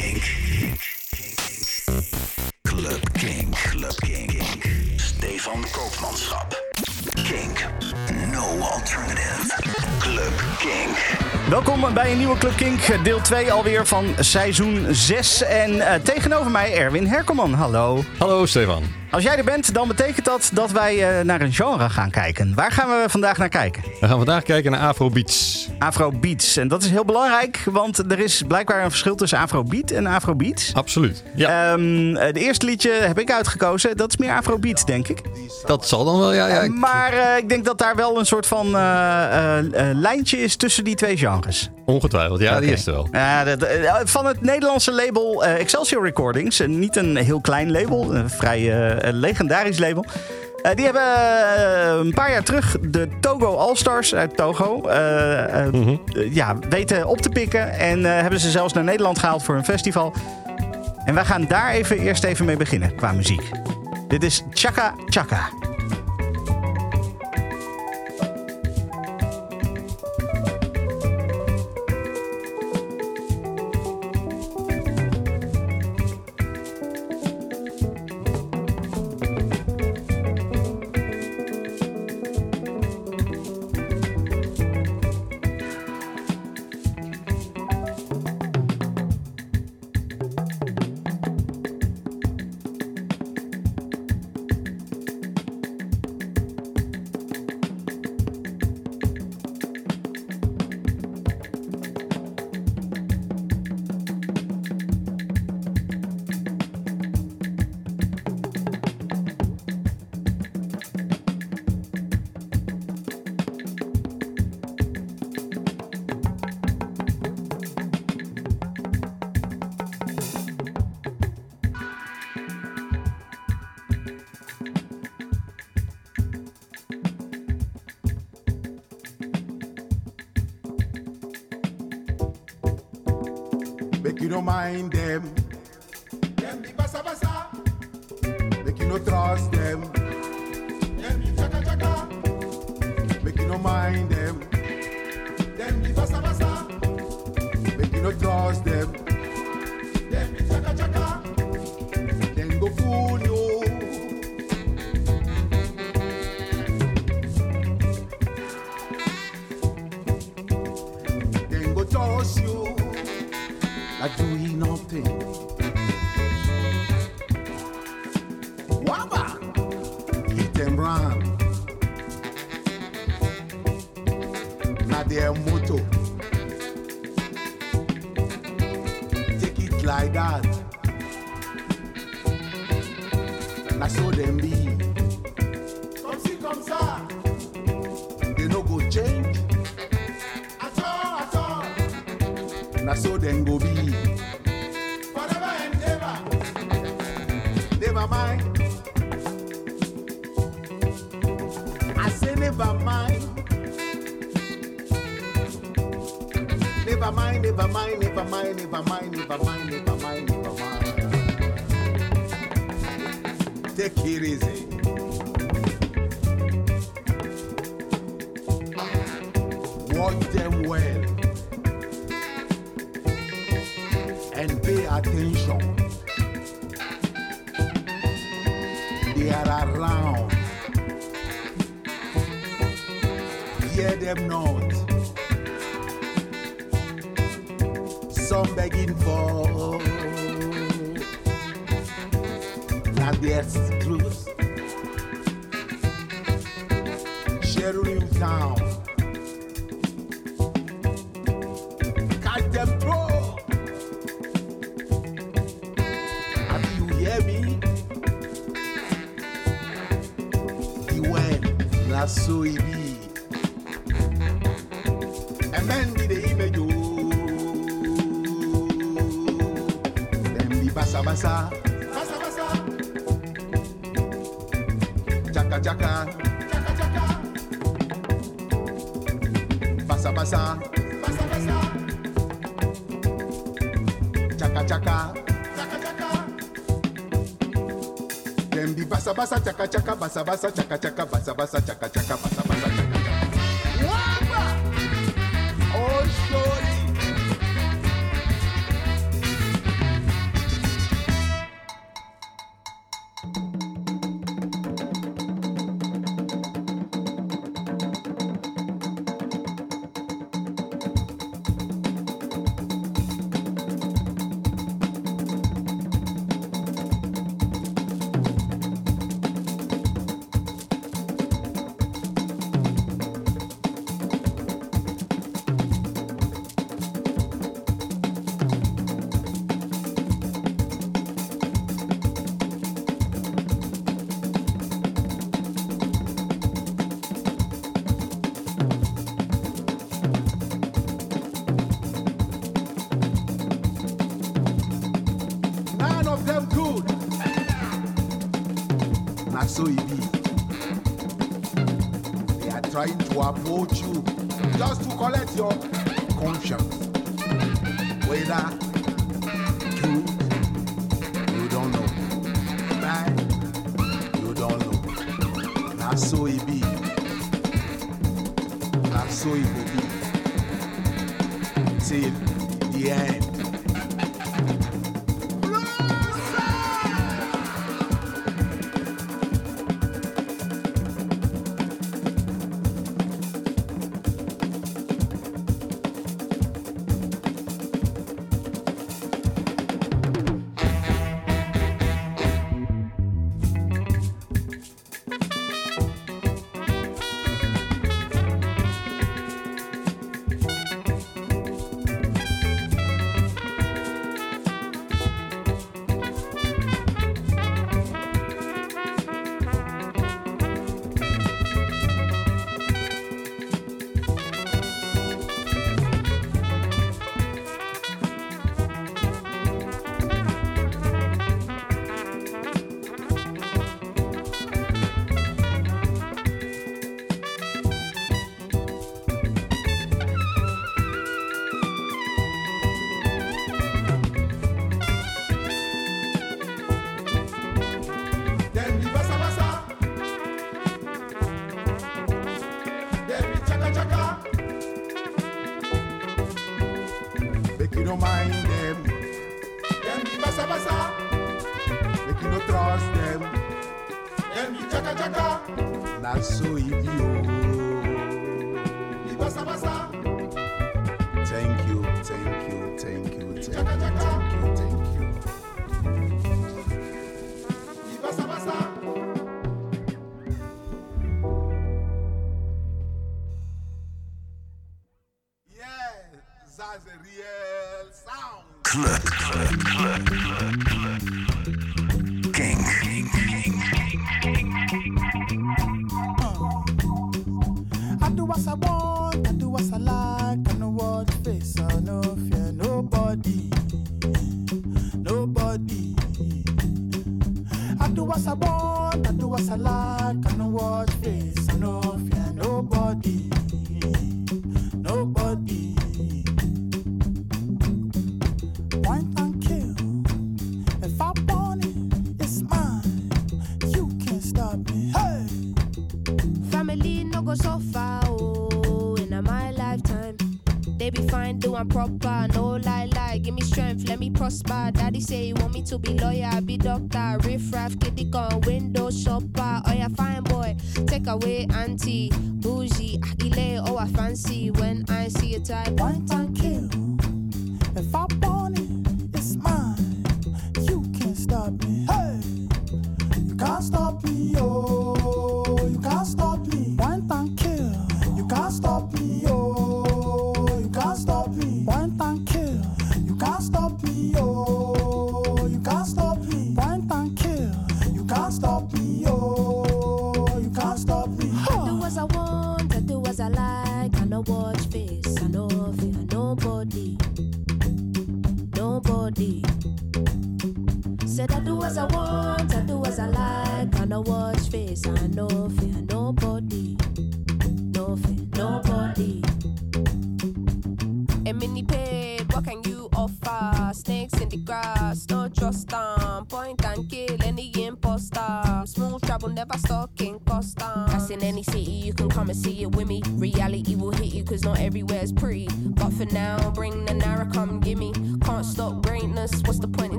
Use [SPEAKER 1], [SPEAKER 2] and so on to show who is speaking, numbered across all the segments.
[SPEAKER 1] Kink. Club Kink. Club Kink. Stefan Koopmanschap. Kink. No alternative. Club Kink.
[SPEAKER 2] Welkom bij een nieuwe Club Kink, deel 2 alweer van seizoen 6. En eh, tegenover mij Erwin Herkelman. Hallo.
[SPEAKER 3] Hallo Stefan.
[SPEAKER 2] Als jij er bent, dan betekent dat dat wij eh, naar een genre gaan kijken. Waar gaan we vandaag naar kijken?
[SPEAKER 3] We gaan vandaag kijken naar Afrobeats.
[SPEAKER 2] Afrobeats. En dat is heel belangrijk, want er is blijkbaar een verschil tussen Afrobeat en Afrobeats.
[SPEAKER 3] Absoluut. Ja,
[SPEAKER 2] Ehm, eh, eerste liedje heb ik uitgekozen. Dat is meer Afrobeat, denk ik.
[SPEAKER 3] dat zal dan wel. Ja, ja. ik-
[SPEAKER 2] Maar eh, ik denk dat daar wel een soort van eh, eh, eh, lijntje is tussen die twee genres.
[SPEAKER 3] Ongetwijfeld. Ja, die is er wel.
[SPEAKER 2] Dat- eh, van het Nederlandse label eh, Excelsior Recordings. Eh, niet een heel klein label, een vrij eh, legendarisch label. Eh, die hebben eh, een paar jaar terug de Togo All-Stars uit Togo
[SPEAKER 3] Mhm.
[SPEAKER 2] ja, weten op te pikken. En hebben ze zelfs naar Nederland gehaald voor een festival. En wij gaan daar even, eerst even mee beginnen qua muziek. Dit is Chaka Chaka.
[SPEAKER 4] Sharing town. Cut them. Have you me? The well, na so it be. And men be the image oh. Them be basa basa. Basa basa. Chaka chaka. Basa chaka chaka basa basa chaka chaka basa basa chaka
[SPEAKER 5] nobody, nobody. I do what I want, I do what I like, I know what
[SPEAKER 6] boss, daddy say he want me to be lawyer, I be
[SPEAKER 5] doctor.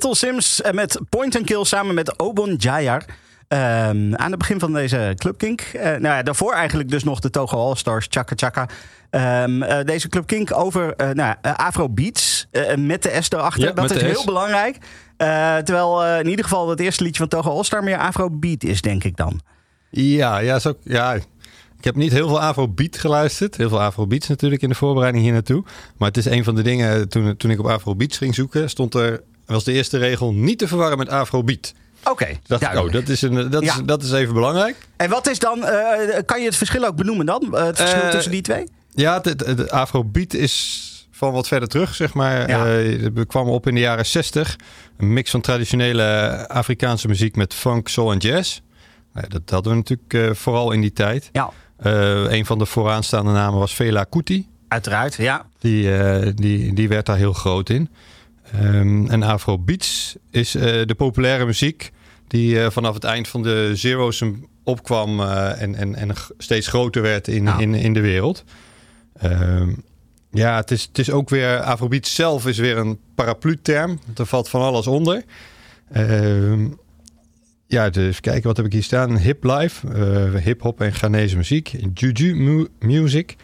[SPEAKER 2] Little Sims eh, met Point and Kill samen met Obon Jayar. Ehm, aan het begin van deze Club Kink. Eh, nou ja, daarvoor eigenlijk dus nog de Togo All-Stars, Chaka Chaka. Ehm, eh, deze Club Kink over eh, nou, ja, Afro Beats eh, met de S erachter.
[SPEAKER 3] Ja,
[SPEAKER 2] dat is
[SPEAKER 3] S.
[SPEAKER 2] heel belangrijk. Eh, terwijl in ieder geval het eerste liedje van Togo All-Star meer Afro Beat is, denk ik dan.
[SPEAKER 3] Ja, ja, is ook, ja, ik heb niet heel veel Afrobeat geluisterd. Heel veel Afrobeats natuurlijk in de voorbereiding hier naartoe. Maar het is een van de dingen, toen, toen ik op Afrobeats ging zoeken, stond er, was de eerste regel, niet te verwarren met Afrobeat.
[SPEAKER 2] Oké,
[SPEAKER 3] ik, oh, dat is, een, dat,
[SPEAKER 2] Ja.
[SPEAKER 3] is, dat is even belangrijk.
[SPEAKER 2] En wat is dan, eh, kan je het verschil ook benoemen dan? Eh, het verschil
[SPEAKER 3] Eh,
[SPEAKER 2] tussen die twee?
[SPEAKER 3] Ja, het Afrobeat is van wat verder terug, zeg maar.
[SPEAKER 2] Ja.
[SPEAKER 3] We kwamen op in de jaren 60. Een mix van traditionele Afrikaanse muziek met funk, soul en jazz. Nou, dat hadden we natuurlijk vooral in die tijd.
[SPEAKER 2] Ja,
[SPEAKER 3] een van de vooraanstaande namen was Fela Kuti.
[SPEAKER 2] uiteraard. Ja,
[SPEAKER 3] Die, die, die werd daar heel groot in. Ehm, en Afrobeats is eh, de populaire muziek die eh, vanaf het eind van de zero's opkwam eh, en, en, en steeds groter werd in,
[SPEAKER 2] Nou.
[SPEAKER 3] in, in de wereld. Ehm, ja, het is, het is ook weer, Afrobeats zelf is weer een paraplu-term. Er valt van alles onder. Ehm, ja, dus even kijken, wat heb ik hier staan? Hip life, hip-hop en Ghanese muziek. Juju mu- music,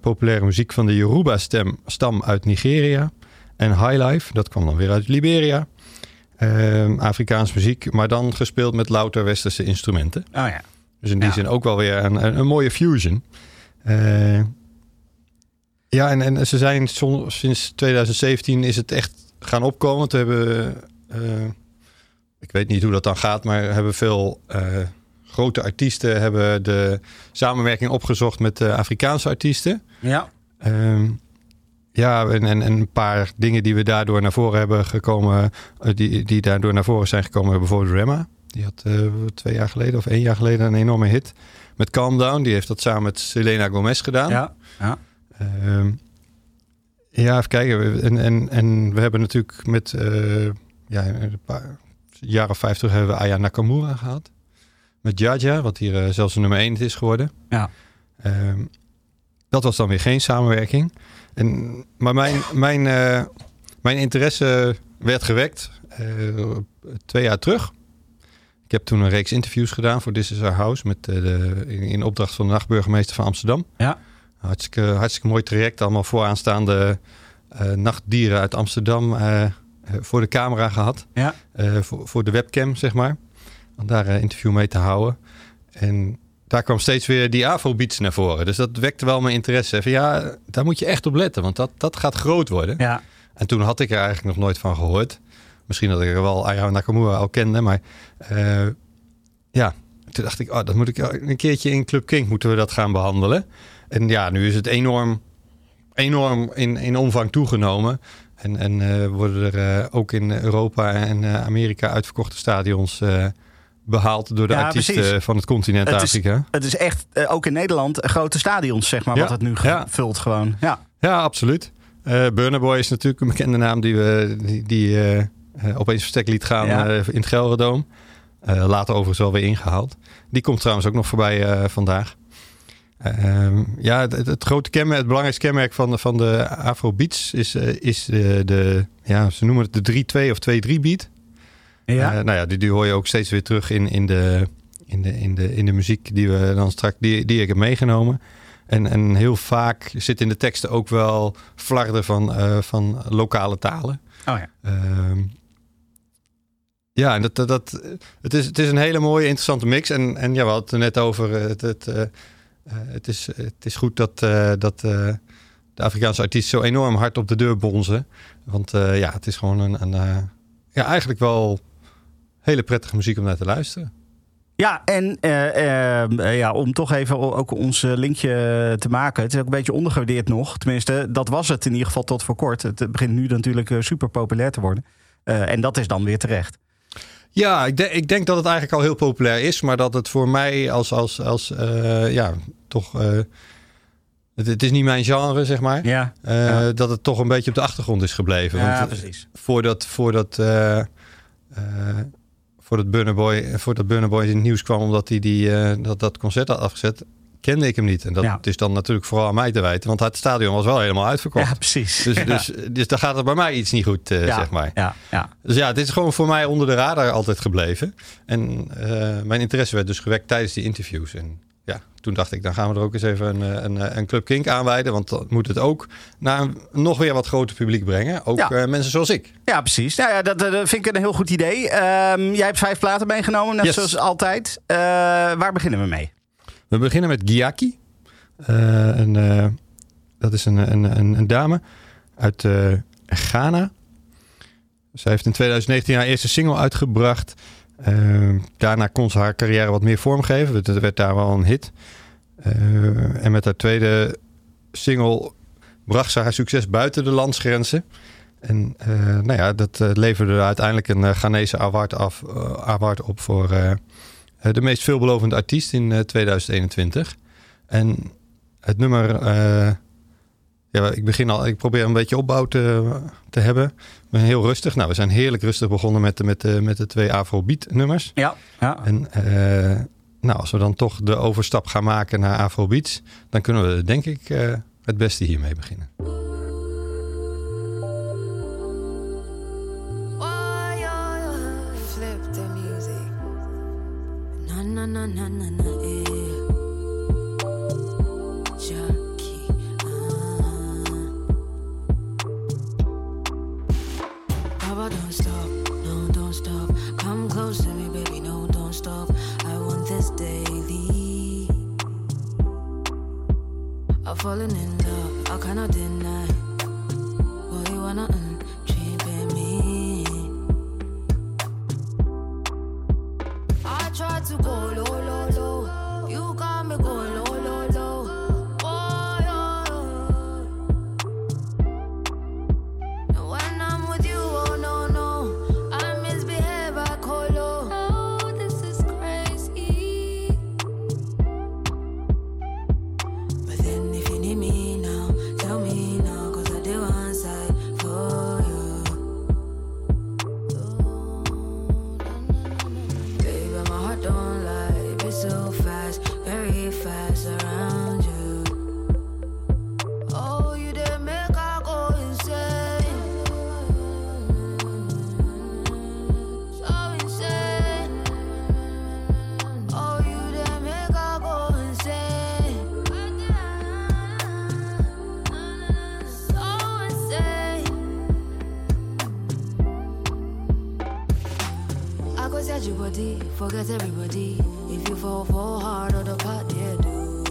[SPEAKER 3] populaire muziek van de Yoruba-stam uit Nigeria. En highlife, dat kwam dan weer uit Liberia. Ehm, Afrikaans muziek, maar dan gespeeld met louter westerse instrumenten.
[SPEAKER 2] oh ja.
[SPEAKER 3] Dus in die
[SPEAKER 2] Ja.
[SPEAKER 3] zin ook wel weer een, een, een mooie fusion. Eh, ja, en, en ze zijn sinds 2017 is het echt gaan opkomen. We hebben, eh, ik weet niet hoe dat dan gaat, maar hebben veel eh, grote artiesten hebben de samenwerking opgezocht met Afrikaanse artiesten.
[SPEAKER 2] Ja,
[SPEAKER 3] Ehm, ja, en, en, en een paar dingen die we daardoor naar voren hebben gekomen, eh, die, die daardoor naar voren zijn gekomen, bijvoorbeeld Rema. Die had eh, twee jaar geleden of één jaar geleden een enorme hit met Calm Down. Die heeft dat samen met Selena Gomez gedaan.
[SPEAKER 2] ja, ja.
[SPEAKER 3] Ehm, ja, even kijken. En, en, en we hebben natuurlijk met eh, ja, een paar jaar of vijf terug hebben we Aya Nakamura gehad. Met Jaja, wat hier zelfs een nummer één is geworden.
[SPEAKER 2] Ja.
[SPEAKER 3] Ehm, dat was dan weer geen samenwerking. En, maar mijn, mijn, eh, mijn interesse werd gewekt eh, twee jaar terug. Ik heb toen een reeks interviews gedaan voor This Is Our House. Met, eh, de, in, in opdracht van de nachtburgemeester van Amsterdam.
[SPEAKER 2] Ja.
[SPEAKER 3] Hartstikke, hartstikke mooi traject. Allemaal vooraanstaande nachtdieren uit Amsterdam voor de camera gehad.
[SPEAKER 2] Ja.
[SPEAKER 3] Voor, voor de webcam, zeg maar. Om daar een interview mee te houden. En daar kwam steeds weer die Afrobeats naar voren. Dus dat wekte wel mijn interesse. Van ja, daar moet je echt op letten. Want dat, dat gaat groot worden.
[SPEAKER 2] ja.
[SPEAKER 3] En toen had ik er eigenlijk nog nooit van gehoord. Misschien dat ik er wel Aya Nakamura al kende. Maar eh, ja, toen dacht ik, oh, dat moet ik een keertje in Club King moeten we dat gaan behandelen. En ja, nu is het enorm, enorm in, in omvang toegenomen. En, en eh, worden er eh, ook in Europa en Amerika uitverkochte stadions behaald door de
[SPEAKER 2] Ja,
[SPEAKER 3] artiesten
[SPEAKER 2] precies.
[SPEAKER 3] van het continent
[SPEAKER 2] Het is-
[SPEAKER 3] Afrika.
[SPEAKER 2] Het is echt, eh, ook in Nederland, eh, grote stadions, zeg maar,
[SPEAKER 3] Ja,
[SPEAKER 2] wat het nu
[SPEAKER 3] ja.
[SPEAKER 2] vult gewoon. Ja,
[SPEAKER 3] Ja, absoluut. Eh Burner Boy is natuurlijk een bekende naam die we die, die opeens verstek liet gaan in het Gelredoom. Later overigens wel weer ingehaald. Die komt trouwens ook nog voorbij vandaag. Ehm, ja, het, grote kenmerk, het belangrijkste kenmerk van de, van de Afrobeats is, is de, de, ja, ze noemen het de 3-2 of 2-3 beat.
[SPEAKER 2] Ja.
[SPEAKER 3] Eh, nou ja, die, die hoor je ook steeds weer terug in, in, de, in, de, in, de, in de muziek die we dan straks die, die ik heb meegenomen. En, en heel vaak zit in de teksten ook wel flarden van, eh, van lokale talen.
[SPEAKER 2] oh ja.
[SPEAKER 3] Ehm, ja, en dat, dat, dat, het, is, het is een hele mooie, interessante mix. En, en ja, we hadden het er net over. eh, Het, het, het, is, het is goed dat, dat de Afrikaanse artiesten zo enorm hard op de deur bonzen. Want ja, het is gewoon een, een ja, eigenlijk wel hele prettige muziek om naar te luisteren.
[SPEAKER 2] Ja, en eh, eh, ja, om toch even ook ons eh, linkje te maken. Het is ook een beetje ondergewaardeerd nog. Tenminste, dat was het in ieder geval tot voor kort. Het begint nu natuurlijk super populair te worden. Eh, en dat is dan weer terecht.
[SPEAKER 3] Ja, ik, denk ik denk dat het eigenlijk al heel populair is, maar dat het voor mij als, als, als eh, ja, toch eh, Het, het is niet mijn genre, zeg maar.
[SPEAKER 2] Ja,
[SPEAKER 3] Eh,
[SPEAKER 2] Ja.
[SPEAKER 3] Dat het toch een beetje op de achtergrond is gebleven.
[SPEAKER 2] ja
[SPEAKER 3] Want,
[SPEAKER 2] precies.
[SPEAKER 3] voordat, voordat, eh, eh, voordat, Burner Boy, voordat Burner Boy in het nieuws kwam omdat hij die, eh, dat, dat concert had afgezet, kende ik hem niet. En dat
[SPEAKER 2] Ja.
[SPEAKER 3] is dan natuurlijk vooral aan mij te wijten, want het stadion was wel helemaal uitverkocht.
[SPEAKER 2] Ja, precies.
[SPEAKER 3] Dus,
[SPEAKER 2] Ja.
[SPEAKER 3] dus, dus dan gaat er bij mij iets niet goed, eh,
[SPEAKER 2] ja,
[SPEAKER 3] zeg maar.
[SPEAKER 2] Ja, ja.
[SPEAKER 3] Dus ja, dit is gewoon voor mij onder de radar altijd gebleven. En eh, mijn interesse werd dus gewekt tijdens die interviews. En toen dacht ik, dan gaan we er ook eens even een, eh, een, eh, een Club Kink aanwijden. Want dan moet het ook naar een nog weer wat groter publiek brengen. Ook
[SPEAKER 2] Ja.
[SPEAKER 3] eh, mensen zoals ik.
[SPEAKER 2] Ja, precies. Nou ja, dat, dat vind ik een heel goed idee. Ehm, jij hebt vijf platen meegenomen, net
[SPEAKER 3] Yes.
[SPEAKER 2] zoals altijd. Waar beginnen we mee?
[SPEAKER 3] We beginnen met Giaki. Eh, een, dat is een, een, een, een dame uit Ghana. Zij heeft in 2019 haar eerste single uitgebracht. Eh, daarna kon ze haar carrière wat meer vormgeven. Het werd daar wel een hit. Eh, en met haar tweede single bracht ze haar succes buiten de landsgrenzen. En eh, nou ja, dat eh, leverde uiteindelijk een eh, Ghanese award, af, award op voor de meest veelbelovende artiest in eh, 2021. En het nummer, ja, ik begin al, ik probeer een beetje opbouw te, te hebben. Ik ben heel rustig. Nou, we zijn heerlijk rustig begonnen met, de- met, de, met de twee Afrobeat nummers.
[SPEAKER 2] Ja, ja.
[SPEAKER 3] En eh, nou, als we dan toch de overstap gaan maken naar Afrobeats, dan kunnen we denk ik eh, het beste hiermee beginnen.
[SPEAKER 7] Why you flip the music? Na na na stop. I want this daily. I've fallen in love, I cannot deny. Boy, you wanna mm, treat me. I tried to go low. Go set your body, forget everybody. If you fall for hard or the part yeah, do.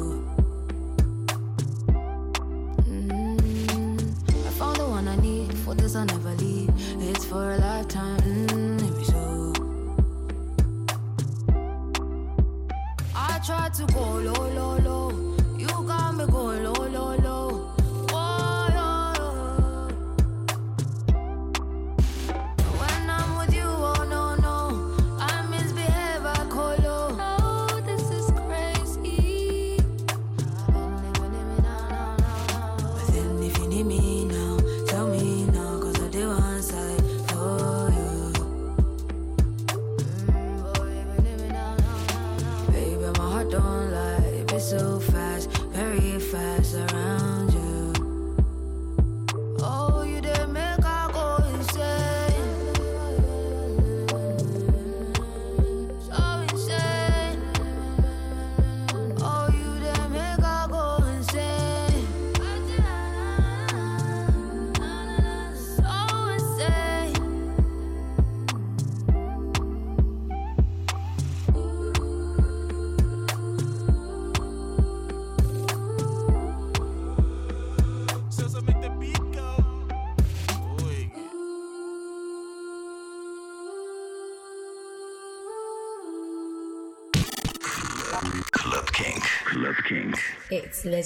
[SPEAKER 7] Mm, I found the one I need. For this I never leave. It's for a lifetime. Mm, so. I tried to go low, low, low. You got me going low, low, low.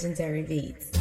[SPEAKER 8] Legendary beats.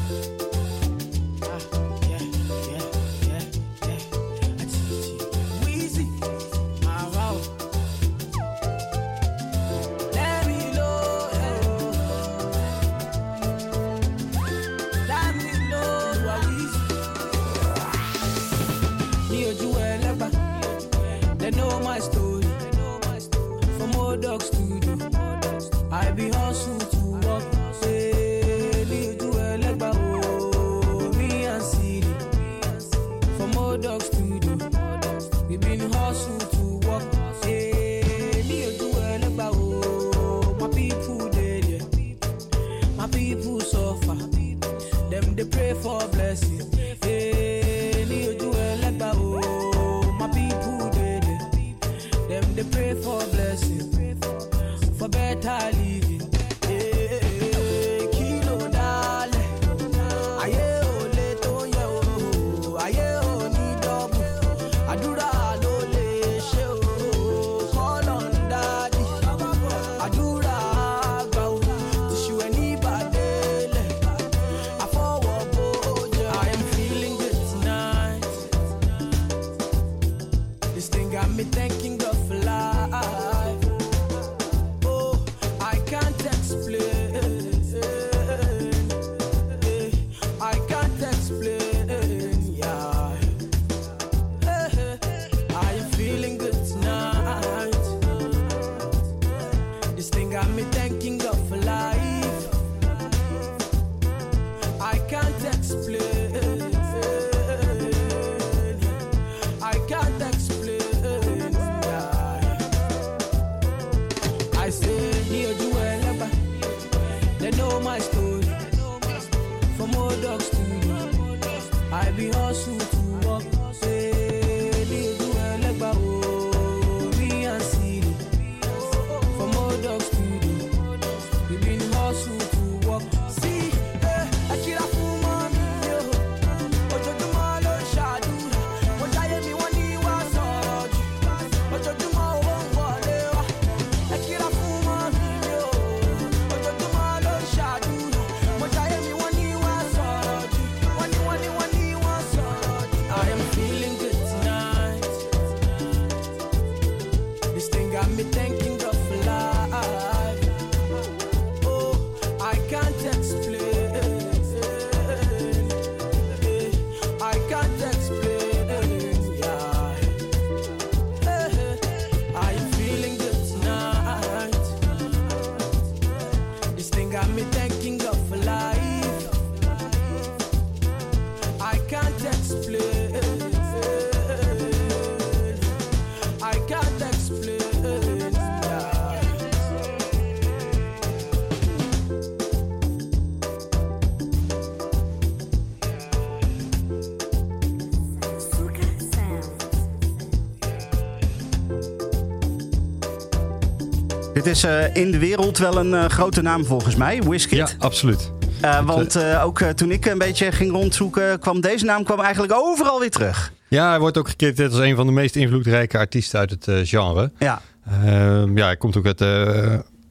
[SPEAKER 2] Is eh, in de wereld wel een eh, grote naam volgens mij, Wizkid.
[SPEAKER 3] Ja, absoluut.
[SPEAKER 2] Eh, want ook toen ik een beetje ging rondzoeken, kwam deze naam kwam eigenlijk overal weer terug.
[SPEAKER 3] Ja, hij wordt ook gekend als een van de meest invloedrijke artiesten uit het genre.
[SPEAKER 2] Ja,
[SPEAKER 3] Ehm, ja, hij komt ook uit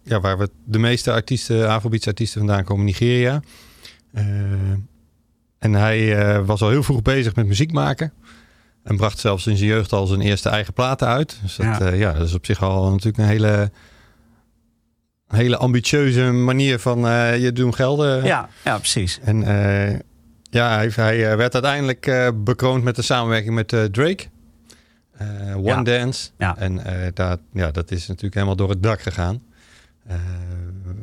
[SPEAKER 3] ja, waar we de meeste artiesten, Afrobeats artiesten vandaan komen, Nigeria. Eh, en hij was al heel vroeg bezig met muziek maken. En bracht zelfs in zijn jeugd al zijn eerste eigen platen uit. Dus dat,
[SPEAKER 2] Ja.
[SPEAKER 3] ja. ja, dat is op zich al natuurlijk een hele, hele ambitieuze manier van eh, je doen gelden.
[SPEAKER 2] ja, ja precies.
[SPEAKER 3] En eh, ja, hij, hij eh, werd uiteindelijk bekroond met de samenwerking met Drake. One
[SPEAKER 2] Ja.
[SPEAKER 3] Dance.
[SPEAKER 2] Ja.
[SPEAKER 3] En daar, ja, dat is natuurlijk helemaal door het dak gegaan.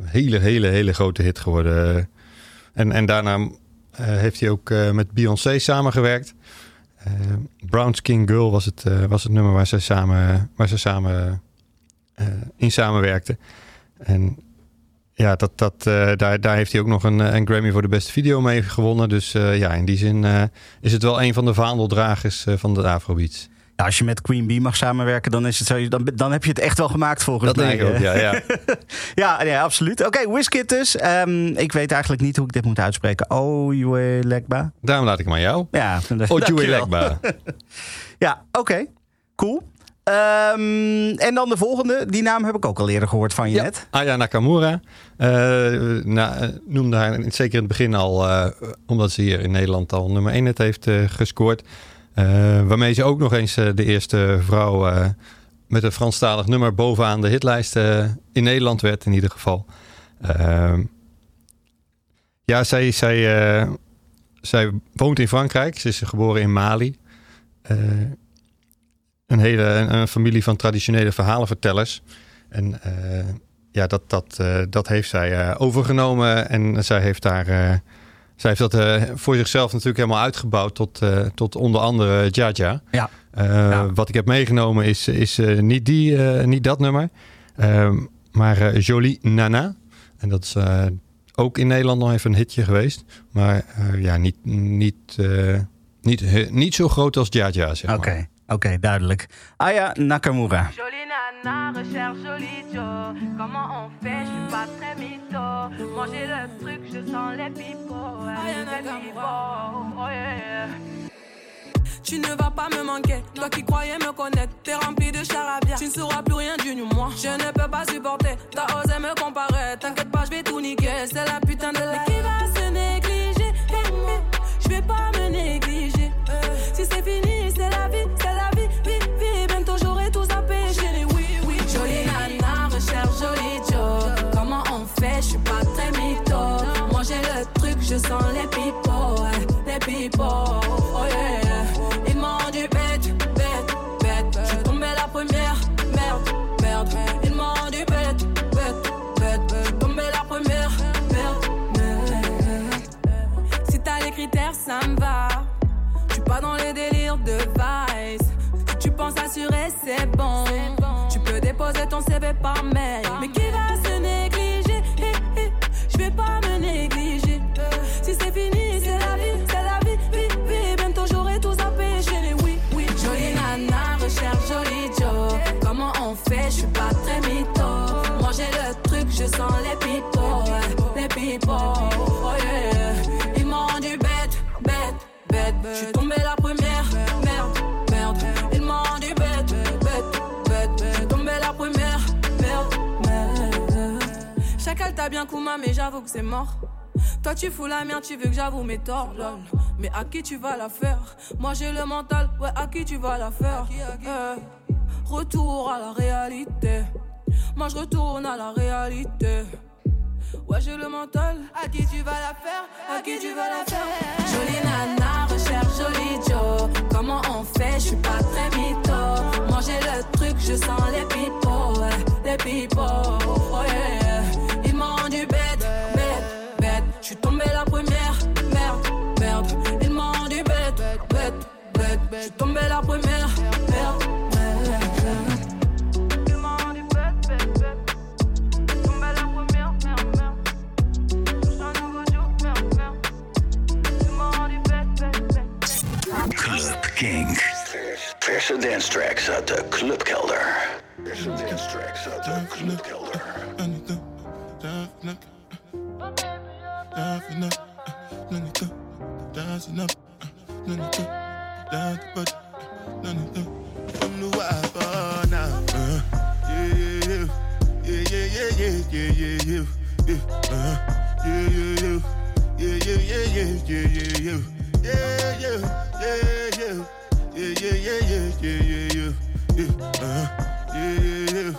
[SPEAKER 3] Hele, hele, hele grote hit geworden. En, en daarna heeft hij ook met Beyoncé samengewerkt. Brown Skin Girl was het, was het nummer waar ze samen, waar ze samen in samenwerkten. En ja, dat, dat, eh, daar, daar heeft hij ook nog een, eh, een Grammy voor de beste video mee gewonnen. Dus eh, ja, in die zin is het wel een van de vaandeldragers van de Afrobeats.
[SPEAKER 2] Ja, als je met Queen Bee mag samenwerken, dan, is het zo, dan, dan heb je het echt wel gemaakt volgens
[SPEAKER 3] Dat
[SPEAKER 2] mij.
[SPEAKER 3] denk ik ook, ja. ja.
[SPEAKER 2] ja, ja, absoluut. Oké, Wizkid dus. Ehm, ik weet eigenlijk niet hoe ik dit moet uitspreken. Ojuwe Lekba.
[SPEAKER 3] Daarom laat ik hem aan jou.
[SPEAKER 2] Ja,
[SPEAKER 3] Ojuwe
[SPEAKER 2] dankjewel.
[SPEAKER 3] Lekba.
[SPEAKER 2] Ja, oké. Cool. Ehm, en dan de volgende. Die naam heb ik ook al eerder gehoord van je
[SPEAKER 3] Ja,
[SPEAKER 2] net.
[SPEAKER 3] Aya Nakamura. eh, nou, eh, noemde haar zeker in het begin al, eh, omdat ze hier in Nederland al nummer 1 net heeft gescoord. Waarmee ze ook nog eens de eerste vrouw met een Franstalig nummer bovenaan de hitlijst in Nederland werd, in ieder geval. Ehm, ja, zij, zij, zij woont in Frankrijk. Ze is geboren in Mali. Een hele een, familie van traditionele verhalenvertellers. En eh, ja, dat, dat, eh, dat heeft zij eh, overgenomen. En zij heeft daar. zij heeft dat voor zichzelf natuurlijk helemaal uitgebouwd tot, tot onder andere Jaja.
[SPEAKER 2] Ja. Ja.
[SPEAKER 3] Wat ik heb meegenomen is, is niet, die, niet dat nummer, Ehm, maar Jolie Nana. En dat is ook in Nederland nog even een hitje geweest. Maar ja, niet, niet, niet, niet zo groot als Jaja, zeg maar.
[SPEAKER 2] Oké, duidelijk. Aya Nakamura.
[SPEAKER 9] Jolie nana, recherche jolie Joe. Comment on fait, je suis pas très mytho. Manger le truc, je sens les pipots. ouais, les pipots, oh yeah.
[SPEAKER 10] Tu ne vas pas me manquer, toi qui croyais me connaître, t'es rempli de charabia. Tu ne sauras plus rien du nu, moi. Je ne peux pas supporter, t'as osé me comparer. T'inquiète pas, je vais tout niquer, c'est la putain de la. qui va se négliger? Je vais pas me négliger. Je sens les ouais, les pipots, oh yeah. Ils m'ont dit bête, bête, bête. Je suis tombée la première, merde, merde. Ils m'ont dit bête, bête, bête. Je suis tombée la première, merde, merde. Si t'as les critères, ça me va. Suis pas dans les délires de vice. Si tu penses assurer, c'est bon. Tu peux déposer ton CV par mail. Mais qui va se Chacal t'a bien Kuma, mais j'avoue que c'est mort. Toi tu fous la merde, tu veux que j'avoue mes torts, lol. Mais à qui tu vas la faire? Moi j'ai le mental, ouais, à qui tu vas la faire? Eh, Retour à la réalité. Moi je retourne à la réalité. Ouais, j'ai le mental. À qui tu vas la faire? À qui tu vas la faire? Jolie nana, recherche jolie Joe. Comment on fait? Je suis pas très mytho. Manger le truc, je sens les pipots. ouais, les pipots. Oh yeah rendu bête, bête, bête. Je suis tombé la première, merde, merde. Il m'a rendu bête, bête, bête. Je suis tombé la première, merde. King.
[SPEAKER 9] Verse dance tracks uit de Clubkelder. Verse dance tracks uit de Clubkelder. I'm the now. Yeah, yeah. Yeah, yeah, yeah, yeah, yeah. Uh.
[SPEAKER 1] Yeah, yeah, yeah, yeah, yeah, yeah. Yeah, yeah. Yeah, yeah, yeah, yeah, yeah, yeah,
[SPEAKER 11] uh, yeah.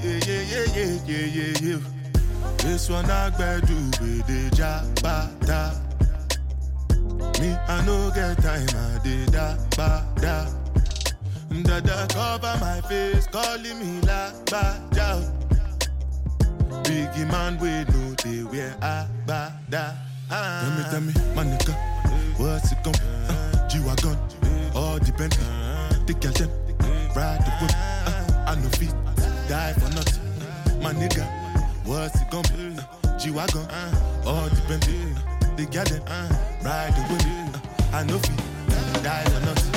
[SPEAKER 11] Yeah, yeah, yeah, yeah, yeah, yeah, yeah. I do with the jabata. Me, I no get time, I did da ba da. Dada cover my face, calling me la ba da. Biggie man, we know they wear a ba da. Tell me, tell me, my nigga, what's it gon' uh, G-Wagon, all the Bentley, the girl them, ride the whip, uh, I no fit, die for nothing. My nigga, what's it gon' be? Uh, G-Wagon, all the Bentley, the girl them, ride the whip, uh, I no fit, die for nothing.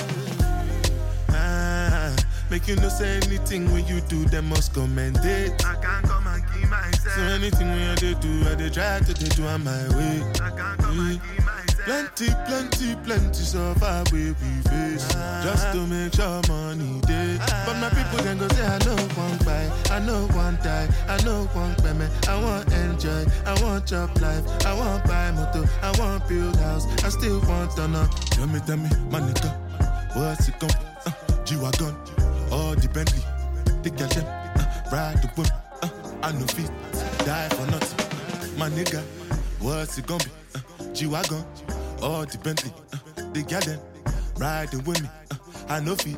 [SPEAKER 11] Ah, make you no say anything when you do, them must commend it. I can't come and keep myself. So anything when they do, I they try to they do on my way. I can't come and keep myself. Plenty, plenty, plenty suffer we we face just to make sure money day. But my people then go say I know one buy, I know one die, I know one payment. I want enjoy, I want job life, I want buy motor, I want build house, I still want to know. Tell me, tell me, my nigga, what's it gon' uh, G-Wagon, all the Bentley, the girl them, uh, ride the whip, uh, I no fit, die for nothing. My nigga, what's it gon' be? Uh, G-Wagon, all the Bentley, uh, the them, riding with me, uh, I know fit.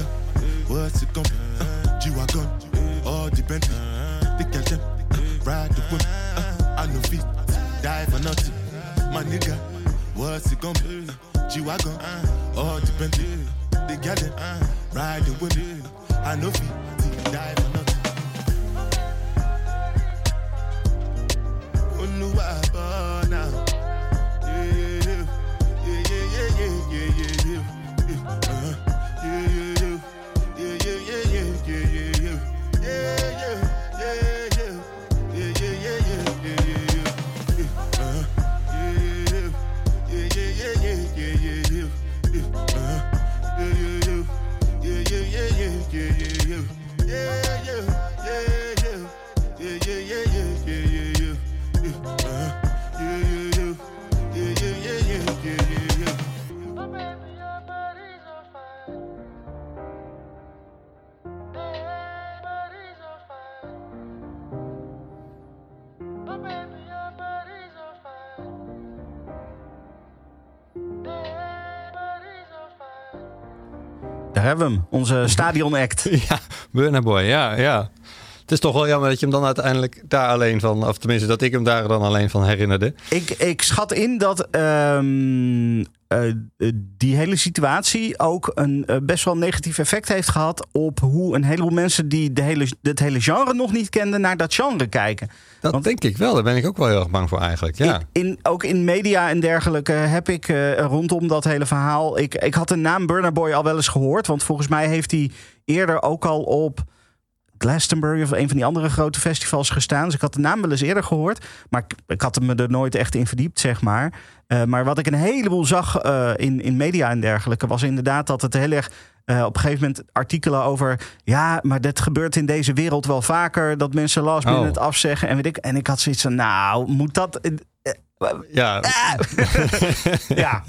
[SPEAKER 11] nigga, what's it gonna be? Uh, G-Wagon, all depend. The girl them, ride the whip. Uh, I know feet, die for nothing. My nigga, what's it gonna be? Uh, G-Wagon, all depend. The girl ride the whip. I know feet, die for nothing. Oluwa bona.
[SPEAKER 2] Daar hebben we hem, onze stadion-act.
[SPEAKER 3] Ja, Burna Boy, ja, ja. Het is toch wel jammer dat je hem dan uiteindelijk daar alleen van, of tenminste dat ik hem daar dan alleen van herinnerde.
[SPEAKER 2] Ik, ik schat in dat ehm, eh, die hele situatie ook een eh, best wel negatief effect heeft gehad op hoe een heleboel mensen die de hele, het hele genre nog niet kenden naar dat genre kijken.
[SPEAKER 3] Dat denk ik wel, daar ben ik ook wel heel erg bang voor eigenlijk. Ja.
[SPEAKER 2] In, ook in media en dergelijke heb ik eh, rondom dat hele verhaal. Ik, ik had de naam Burner Boy al wel eens gehoord. Want volgens mij heeft hij eerder ook al op Glastonbury of een van die andere grote festivals gestaan. Dus ik had de naam wel eens eerder gehoord. Maar ik, ik had me er nooit echt in verdiept, zeg maar. Eh, maar wat ik een heleboel zag eh, in, in media en dergelijke... was inderdaad dat het heel erg... eh, op een gegeven moment artikelen over... ja, maar dat gebeurt in deze wereld wel vaker... dat mensen last minute
[SPEAKER 3] Oh.
[SPEAKER 2] het afzeggen. En, weet ik, en ik had zoiets van, nou, moet dat...
[SPEAKER 3] Ja,
[SPEAKER 2] ja.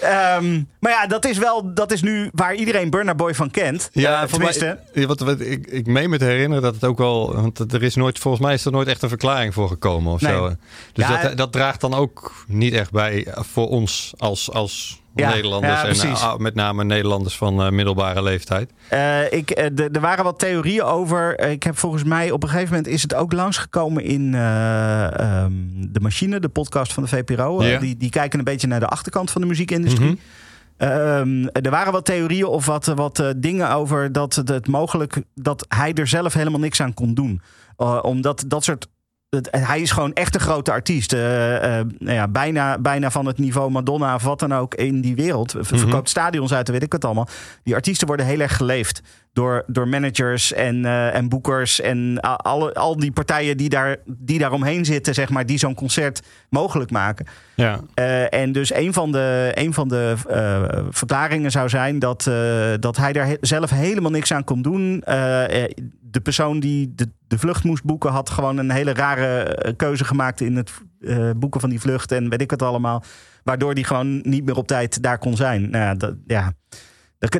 [SPEAKER 2] Ehm, maar ja, dat is wel dat is nu waar iedereen Burner Boy van kent.
[SPEAKER 3] Ja, mij,
[SPEAKER 2] tenminste.
[SPEAKER 3] ja, wat, wat, ik, ik meen me te herinneren dat het ook wel... Want er is nooit, volgens mij is er nooit echt een verklaring voor gekomen of
[SPEAKER 2] Nee.
[SPEAKER 3] zo. Dus
[SPEAKER 2] Ja,
[SPEAKER 3] dat, dat draagt dan ook niet echt bij voor ons als, als
[SPEAKER 2] Ja,
[SPEAKER 3] Nederlanders.
[SPEAKER 2] ja,
[SPEAKER 3] en eh, met name Nederlanders van eh, middelbare leeftijd.
[SPEAKER 2] Eh, ik, eh, er waren wat theorieën over. Ik heb volgens mij op een gegeven moment is het ook langsgekomen in eh, ehm, De Machine, de podcast van de VPRO.
[SPEAKER 3] Ja.
[SPEAKER 2] die, die kijken een beetje naar de achterkant van de muziekindustrie.
[SPEAKER 3] Mhm.
[SPEAKER 2] Ehm, er waren wat theorieën of wat, wat dingen over dat het, mogelijk dat hij er zelf helemaal niks aan kon doen. Omdat dat soort. Het- hij is gewoon echt een grote artiest. Eh, eh, nou ja, bijna, bijna van het niveau Madonna of wat dan ook in die wereld. Ver- Verkoopt stadions uit, weet ik het allemaal. Die artiesten worden heel erg geleefd door, door managers en, eh, en boekers. En alle, al die partijen die daar, die daar omheen zitten, zeg maar, die zo'n concert mogelijk maken.
[SPEAKER 3] Ja.
[SPEAKER 2] Eh, en dus een van de, een van de eh, verklaringen zou zijn dat, dat hij daar he- zelf helemaal niks aan kon doen. De persoon die de, de vlucht moest boeken had gewoon een hele rare keuze gemaakt in het boeken van die vlucht en weet ik het allemaal. Waardoor hij gewoon niet meer op tijd daar kon zijn. Nou ja, dat, ja.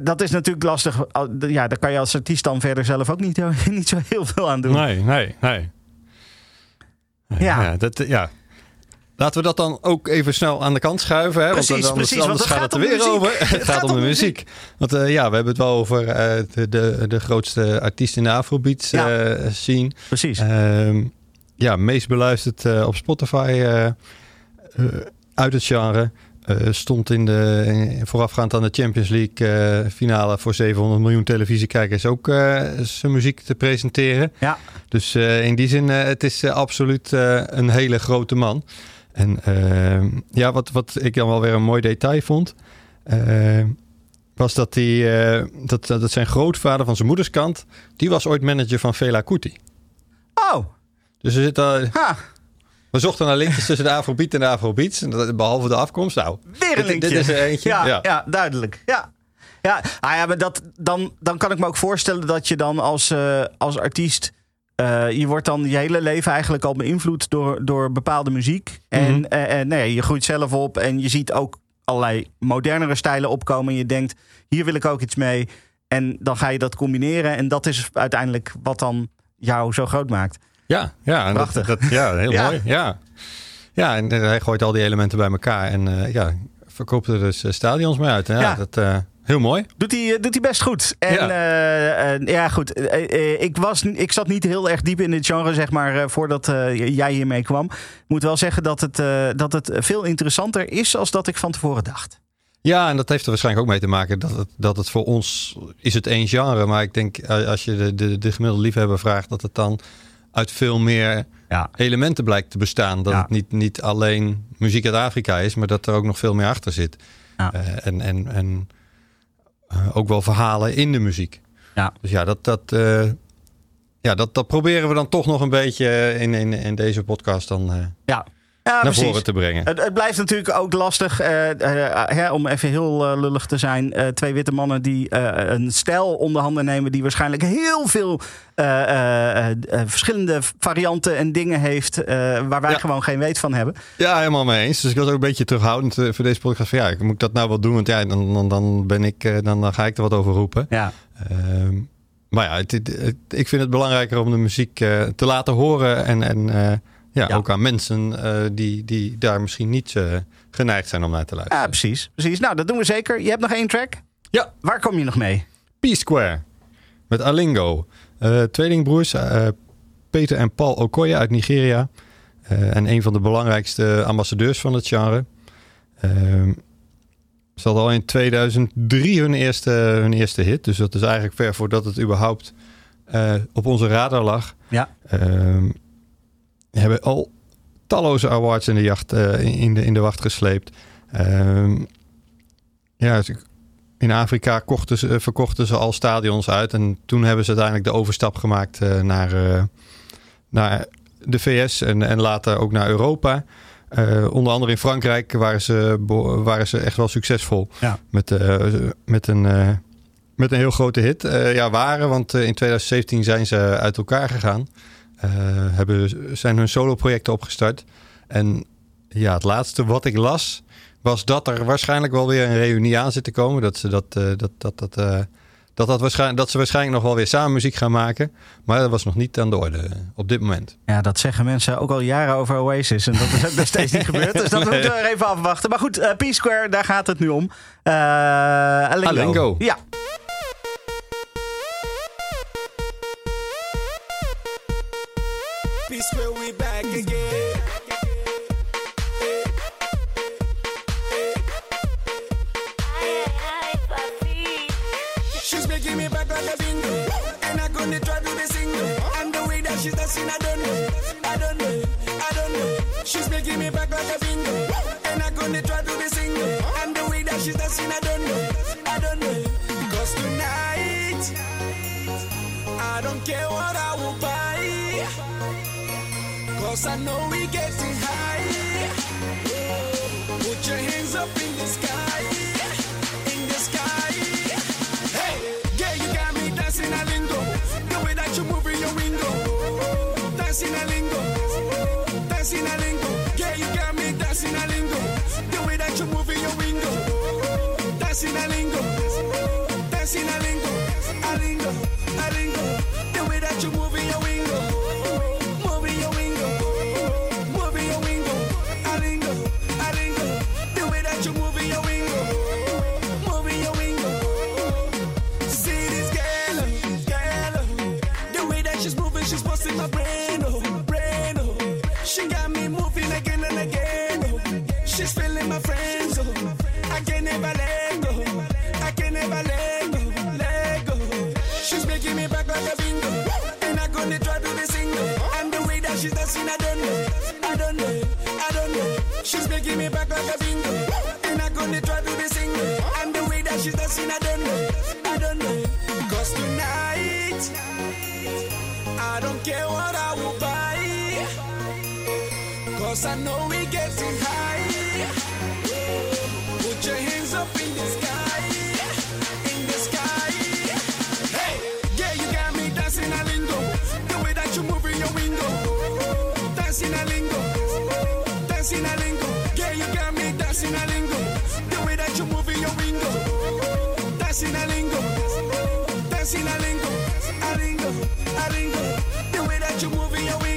[SPEAKER 2] Dat, is natuurlijk lastig. Ja, daar kan je als artiest dan verder zelf ook niet, niet zo heel veel aan doen.
[SPEAKER 3] Nee, nee, nee.
[SPEAKER 2] Ja.
[SPEAKER 3] dat, ja. Laten we dat dan ook even snel aan de kant schuiven. Hè?
[SPEAKER 2] Precies,
[SPEAKER 3] want dan,
[SPEAKER 2] precies,
[SPEAKER 3] anders
[SPEAKER 2] want het
[SPEAKER 3] gaat
[SPEAKER 2] gaat
[SPEAKER 3] het er weer
[SPEAKER 2] muziek.
[SPEAKER 3] over. Het gaat om de muziek. Want eh, ja, we hebben het wel over eh, de, de, de grootste artiest in de Afrobeats
[SPEAKER 2] Ja.
[SPEAKER 3] eh, scene.
[SPEAKER 2] Precies.
[SPEAKER 3] Ehm, ja, meest beluisterd eh, op Spotify eh, eh, uit het genre. Eh, stond in de, in- voorafgaand aan de Champions League eh, finale voor 700 miljoen televisiekijkers ook eh, zijn muziek te presenteren.
[SPEAKER 2] Ja.
[SPEAKER 3] Dus eh, in die zin, eh, het is eh, absoluut eh, een hele grote man. En eh, ja, wat, wat ik dan wel weer een mooi detail vond, eh, was dat, die, eh, dat, dat zijn grootvader van zijn moederskant, die was ooit manager van Fela Kuti.
[SPEAKER 2] Oh,
[SPEAKER 3] Dus er zit
[SPEAKER 2] ha,
[SPEAKER 3] we zochten naar linkjes tussen de Afrobeat en de Afrobeats. Behalve de afkomst. Nou,
[SPEAKER 2] weer een linkje.
[SPEAKER 3] dit is er eentje.
[SPEAKER 2] Ja,
[SPEAKER 3] Ja,
[SPEAKER 2] ja. duidelijk. Ja. Ja, ah ja maar dat, dan, dan kan ik me ook voorstellen dat je dan als, eh, als artiest. eh, je wordt dan je hele leven eigenlijk al beïnvloed door, door bepaalde muziek. En,
[SPEAKER 3] Mhm.
[SPEAKER 2] eh, en nee, je groeit zelf op en je ziet ook allerlei modernere stijlen opkomen. En je denkt, hier wil ik ook iets mee. En dan ga je dat combineren. En dat is uiteindelijk wat dan jou zo groot maakt.
[SPEAKER 3] Ja, ja, dat-
[SPEAKER 2] Prachtig.
[SPEAKER 3] Dat, ja, heel
[SPEAKER 2] Ja.
[SPEAKER 3] mooi. Ja. ja, en eh, hij gooit al die elementen bij elkaar en eh, ja, verkoopt er dus eh, stadions mee uit. Ja,
[SPEAKER 2] Ja.
[SPEAKER 3] Dat, heel mooi.
[SPEAKER 2] Doet hij, doet hij best goed. En
[SPEAKER 3] Ja.
[SPEAKER 2] ja, ja goed. Ik, was, ik zat niet heel erg diep in dit genre, zeg maar, voordat jij hiermee kwam. Ik moet wel zeggen dat het, dat het veel interessanter is als dat ik van tevoren dacht.
[SPEAKER 3] Ja, en dat heeft er waarschijnlijk ook mee te maken dat het, dat het voor ons is het één genre. Maar ik denk als je de, de, de gemiddelde liefhebber vraagt, dat het dan uit veel meer
[SPEAKER 2] Ja.
[SPEAKER 3] elementen blijkt te bestaan. Dat
[SPEAKER 2] Ja.
[SPEAKER 3] het niet, niet alleen muziek uit Afrika is, maar dat er ook nog veel meer achter zit.
[SPEAKER 2] Ja.
[SPEAKER 3] Eh, en en, en eh, ook wel verhalen in de muziek.
[SPEAKER 2] Ja.
[SPEAKER 3] Dus ja, dat, dat, eh, ja dat, dat proberen we dan toch nog een beetje in, in, in deze podcast dan
[SPEAKER 2] Ja.
[SPEAKER 3] Naar
[SPEAKER 2] precies.
[SPEAKER 3] voren te brengen.
[SPEAKER 2] Het, het blijft natuurlijk ook lastig, eh, eh, hè, om even heel eh, lullig te zijn. twee witte mannen die een stijl onder handen nemen... die waarschijnlijk heel veel verschillende varianten en dingen heeft... waar wij
[SPEAKER 3] Ja.
[SPEAKER 2] gewoon geen weet van hebben.
[SPEAKER 3] Ja, helemaal mee eens. Dus ik was ook een beetje terughoudend voor deze podcast. Van, ja, moet ik dat nou wel doen? Want ja, dan, dan, dan, ben ik, dan, dan ga ik er wat over roepen.
[SPEAKER 2] Ja.
[SPEAKER 3] Ehm, maar ja, het, het- het- ik vind het belangrijker om de muziek te laten horen. En, en ja,
[SPEAKER 2] Ja.
[SPEAKER 3] ook aan mensen eh, die, die daar misschien niet eh, geneigd zijn om naar te luisteren.
[SPEAKER 2] Ja, precies, precies. Nou, dat doen we zeker. Je hebt nog één track?
[SPEAKER 3] Ja.
[SPEAKER 2] Waar kom je nog mee?
[SPEAKER 3] P-Square met Alingo. Eh, tweelingbroers Peter en Paul Okoye uit Nigeria. En een van de belangrijkste ambassadeurs van het genre. Ehm, ze hadden al in 2003 hun eerste, hun eerste hit. Dus dat is eigenlijk ver voordat het überhaupt op onze radar lag.
[SPEAKER 2] Ja.
[SPEAKER 3] Hebben al talloze awards in de, jacht, eh, in, de, in de wacht gesleept. Ehm, ja, ze- in Afrika kochten ze, verkochten ze al stadions uit. En toen hebben ze uiteindelijk de overstap gemaakt eh, naar, eh, naar de VS en, en later ook naar Europa. Eh, onder andere in Frankrijk waren ze, waren ze echt wel succesvol.
[SPEAKER 2] Ja.
[SPEAKER 3] Met, eh, met, een, eh, met een heel grote hit. Eh, ja, waren, want eh, in 2017 zijn ze uit elkaar gegaan. Eh, hebben, zijn hun solo-projecten opgestart. En ja, het laatste wat ik las was dat er waarschijnlijk wel weer een reunie aan zit te komen. Dat ze, dat, eh, dat, dat, dat, eh, dat, dat, waarschijnlijk, dat ze waarschijnlijk nog wel weer samen muziek gaan maken. Maar dat was nog niet aan de orde op dit moment.
[SPEAKER 2] Ja, dat zeggen mensen ook al jaren over Oasis. En dat is nog steeds niet gebeurd. Dus dat
[SPEAKER 3] Nee.
[SPEAKER 2] moeten we er even afwachten. Maar goed, eh, P-Square, daar gaat het nu om. Alingo.
[SPEAKER 3] Alingo.
[SPEAKER 2] Ja.
[SPEAKER 8] I don't know. I don't know. I don't know. She's making me back like a bingo. And I couldn't try to be single. And the way that she's dancing, I don't know. I don't know. Cause tonight, I don't care what I will buy. Cause I know we getting high. Put your hands up in Dancing a lingo. Dancing a lingo. Yeah, you got me dancing a lingo. The way that you move in your window. Dancing a lingo. Dancing a lingo. I can never let go. I can never let go, let go. She's making me back like a bingo. And I gonna try to be single. And the way that she's dancing, I don't know. I don't know. I don't know. She's making me back like a bingo. And I gonna try to be single. And the way that she's dancing, I don't know. I don't know. Cause tonight, I don't care what I will buy. Cause I know we getting high. Dancing a lingo, dancing a lingo, Yeah, you got me dancing a lingo. The
[SPEAKER 10] way that you moving your lingo, a lingo, a lingo. The way that you moving your
[SPEAKER 12] wingo.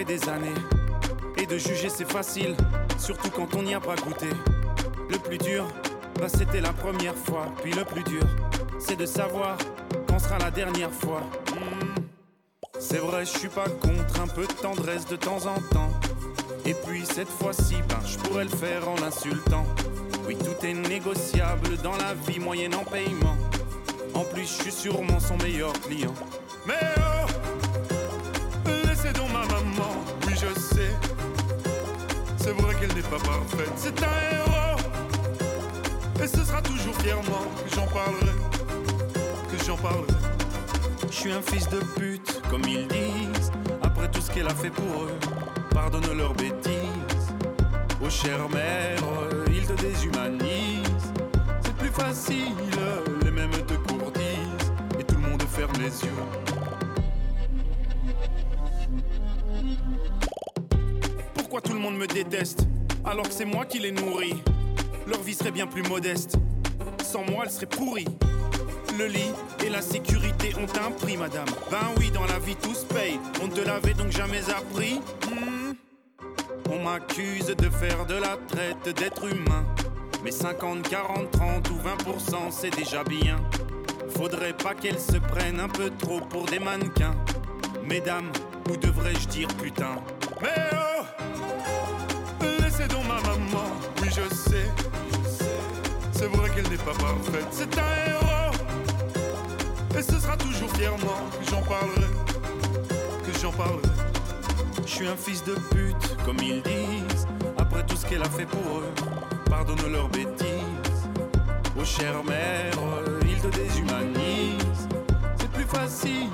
[SPEAKER 12] Des années. Et de juger c'est facile, surtout quand on n'y a pas goûté. Le plus dur, bah c'était la première fois. Puis le plus dur, c'est de savoir quand sera la dernière fois. Hmm. C'est vrai, je suis pas contre un peu de tendresse de temps en temps. Et puis cette fois-ci, ben je pourrais le faire en l'insultant. Oui, tout est négociable dans la vie moyennant paiement. En plus, je suis sûrement son meilleur client. C'est un héros. Et ce sera toujours fièrement que j'en parlerai, que j'en parlerai. Je suis un fils de pute, comme ils disent. Après tout ce qu'elle a fait pour eux, pardonne leurs bêtises. Oh chère mère, ils te déshumanisent. C'est plus facile, les mêmes te courtisent. Et tout le monde ferme les yeux. Pourquoi tout le monde me déteste? C'est moi qui les nourris Leur vie serait bien plus modeste. Sans moi, elle serait pourrie. Le lit et la sécurité ont un prix, madame. Ben oui, dans la vie tout se paye. On te l'avait donc jamais appris. Hmm. On m'accuse de faire de la traite d'êtres humains. Mais 50, 40, 30 ou 20%, c'est déjà bien. Faudrait pas qu'elles se prennent un peu trop pour des mannequins. Mesdames, ou devrais-je dire putain? Mais oh Laissez donc ma maman, oui je sais. C'est vrai qu'elle n'est pas parfaite, c'est un héros. Et ce sera toujours fièrement que j'en parlerai, que j'en parlerai. Je suis un fils de pute, comme ils disent. Après tout ce qu'elle a fait pour eux, pardonne leurs bêtises. Oh chère mère, ils te déshumanisent. C'est plus facile,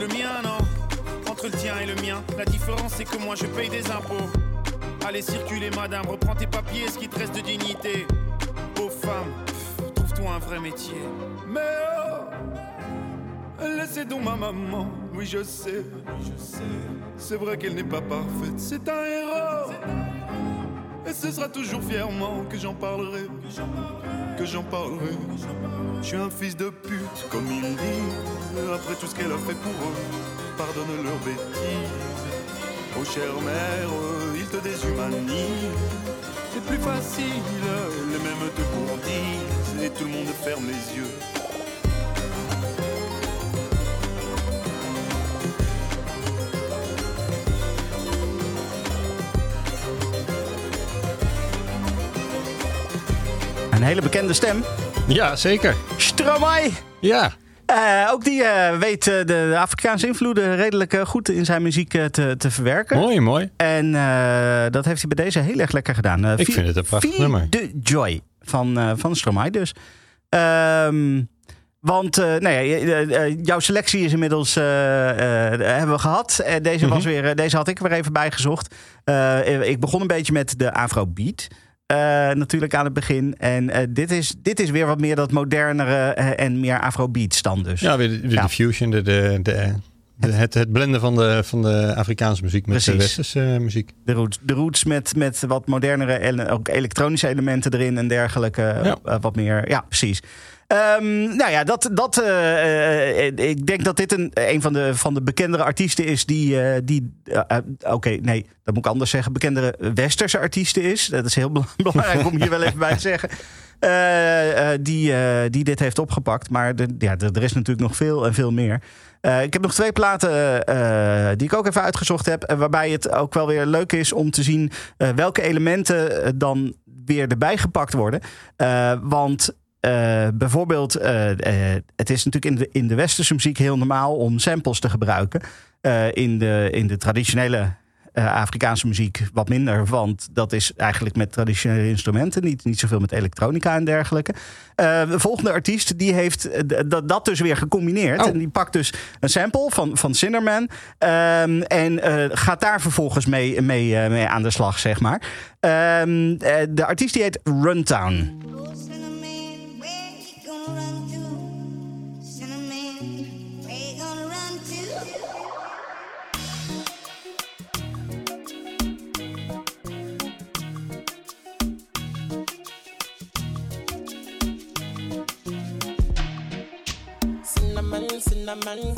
[SPEAKER 12] le mien, non Entre le tien et le mien, la différence c'est que moi je paye des impôts. Allez circuler madame, reprends tes papiers, ce qui te reste de dignité. Pauvre femme, trouve-toi un vrai métier. Mais oh, laissez donc ma maman, oui je sais, je sais. C'est vrai qu'elle n'est pas parfaite, c'est un héros. Et ce sera toujours fièrement que j'en parlerai, que j'en parlerai. Je suis un fils de pute, comme ils disent. Après tout ce qu'elle a fait pour eux, pardonne leurs bêtises. Oh chère mère, ils te déshumanisent. C'est plus facile, les mêmes te courtisent. Et tout le monde ferme les yeux.
[SPEAKER 2] Een hele bekende stem.
[SPEAKER 3] Ja, zeker.
[SPEAKER 2] Stromae.
[SPEAKER 3] Ja.
[SPEAKER 2] Eh, ook die eh, weet eh, de, de Afrikaanse invloeden redelijk goed in zijn muziek te, te verwerken.
[SPEAKER 3] Mooi, mooi.
[SPEAKER 2] En dat heeft hij bij deze heel erg lekker gedaan.
[SPEAKER 3] Ik vind het een prachtig nummer.
[SPEAKER 2] the Joy van, van Stromae dus. Ehm, Want nou ja, jouw selectie is inmiddels hebben we gehad. Deze, was
[SPEAKER 3] Mhm.
[SPEAKER 2] weer, deze had ik weer even bijgezocht. Ik begon een beetje met de Afrobeat. eh, natuurlijk aan het begin. En eh, dit, is, dit is weer wat meer dat modernere eh, en meer Afrobeat stand dus.
[SPEAKER 3] Ja, weer de, fusion, de, de, de, het, het blenden van de, van de Afrikaanse muziek met de westerse eh, muziek.
[SPEAKER 2] De roots, de roots met, met wat modernere en ook elektronische elementen erin en dergelijke. Eh, wat meer. Ja, precies. Ehm, nou ja, dat, dat, eh, eh, ik denk dat dit een, een van, de, van de bekendere artiesten is die. eh, die eh, eh, Oké, nee, dat moet ik anders zeggen. Bekendere westerse artiesten is. Dat is heel bel- belangrijk om hier wel even bij te zeggen. Eh, eh, die, eh, die dit heeft opgepakt. Maar de, ja, er is natuurlijk nog veel en veel meer. Eh, ik heb nog twee platen eh, die ik ook even uitgezocht heb. eh, waarbij het ook wel weer leuk is om te zien eh, welke elementen eh, dan weer erbij gepakt worden. Eh, want eh, bijvoorbeeld, eh, eh, het is natuurlijk in de, in de westerse muziek heel normaal om samples te gebruiken. Eh, in, de, in de traditionele eh, Afrikaanse muziek wat minder. Want dat is eigenlijk met traditionele instrumenten. Niet, niet zoveel met elektronica en dergelijke. Eh, de volgende artiest die heeft dat- dat dus weer gecombineerd. En die pakt dus een sample van, van Cinderman. ehm, en eh, gaat daar vervolgens mee, mee, mee aan de slag, zeg maar. Ehm, eh, de artiest die heet Runtown.
[SPEAKER 13] Cinnamon.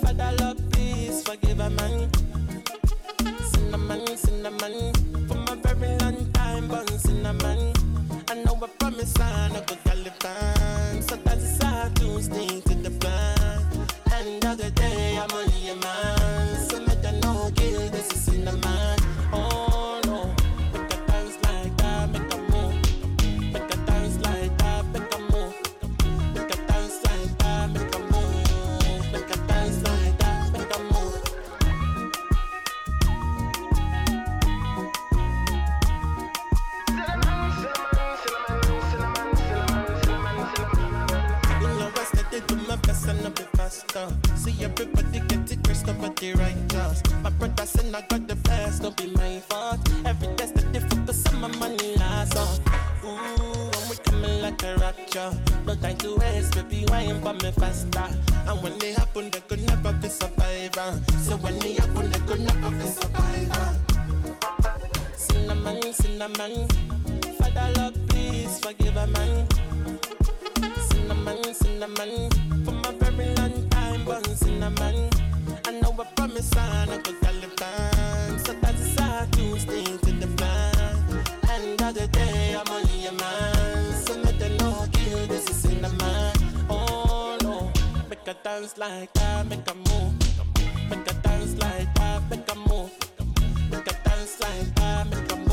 [SPEAKER 13] Father, Lord, please forgive a man. Cinnamon, cinnamon. For my very long time, bun cinnamon. Know I promise I no go Taliban. Sometimes it's hard to stick to the plan. And the day, I'm only a man. Bit. See everybody get it, Chris, nobody righteous. My brother said I got the best, don't be my fault. Every test that focus on my money last on. Ooh, when we coming like a rapture. No time to waste, baby, wine for me faster. And when they happen, they could never be survivor. So when they happen, they could never be survivor. Cinnamon, cinnamon. Father, Lord, please forgive a man. Cinnamon, cinnamon. For long time, bun cinnamon. I know I promise I no go Taliban. So that's hard to stick to the plan. And the other day, I'm only a man. So make the no kill, this is cinnamon. Oh no. Make a dance like that, make a move. Make a dance like that, make a move. Make a dance like that, make a move.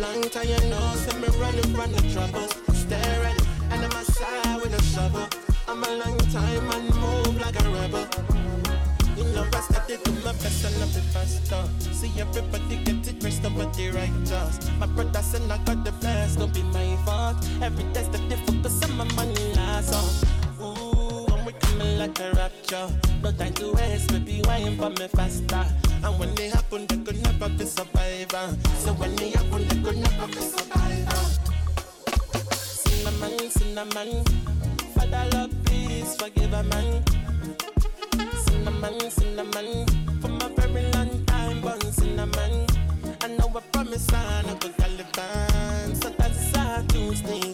[SPEAKER 13] Long time you know, so me running from the troubles. Ready, and I'm outside with a shovel. I'm a long time and move like a rebel. You know I started to my best and a bit faster. See everybody get it, Chris, nobody righteous. My brother said I got the best, don't be my fault. Every test that they focus on my money last on. Uh. Coming like a rapture. No time to waste, baby, wine for me faster. And when they happen, they could never be survivor. So when they happen, they could never be survivor. Cinnamon, cinnamon. Father, Lord, please forgive a man. Cinnamon, cinnamon. For my very long time, bun cinnamon. I know I promise I no go Taliban. Sometimes it's hard to stick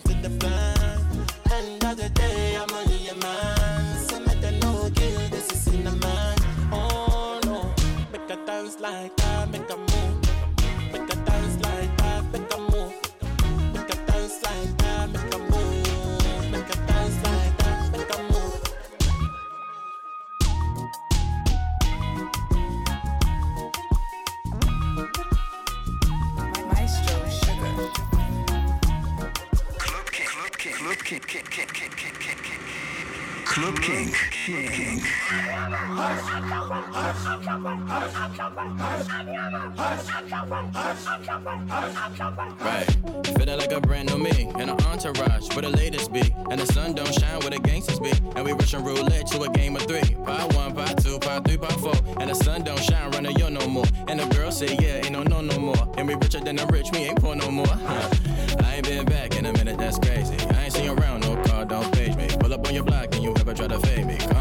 [SPEAKER 1] Club King. King.
[SPEAKER 14] Right. Feeling like a brand new me in an entourage where the latest be. And the sun don't shine where the gangsters be. And we rushing roulette to a game of three. Part one, part two, part three, part four. And the sun don't shine running yo no more. And the girl say, yeah, ain't no no no more. And we richer than the rich, we ain't poor no more. Huh. I ain't been back in a minute, that's crazy. I ain't seen around, no car, don't page me. Pull up on your block and try to fade me.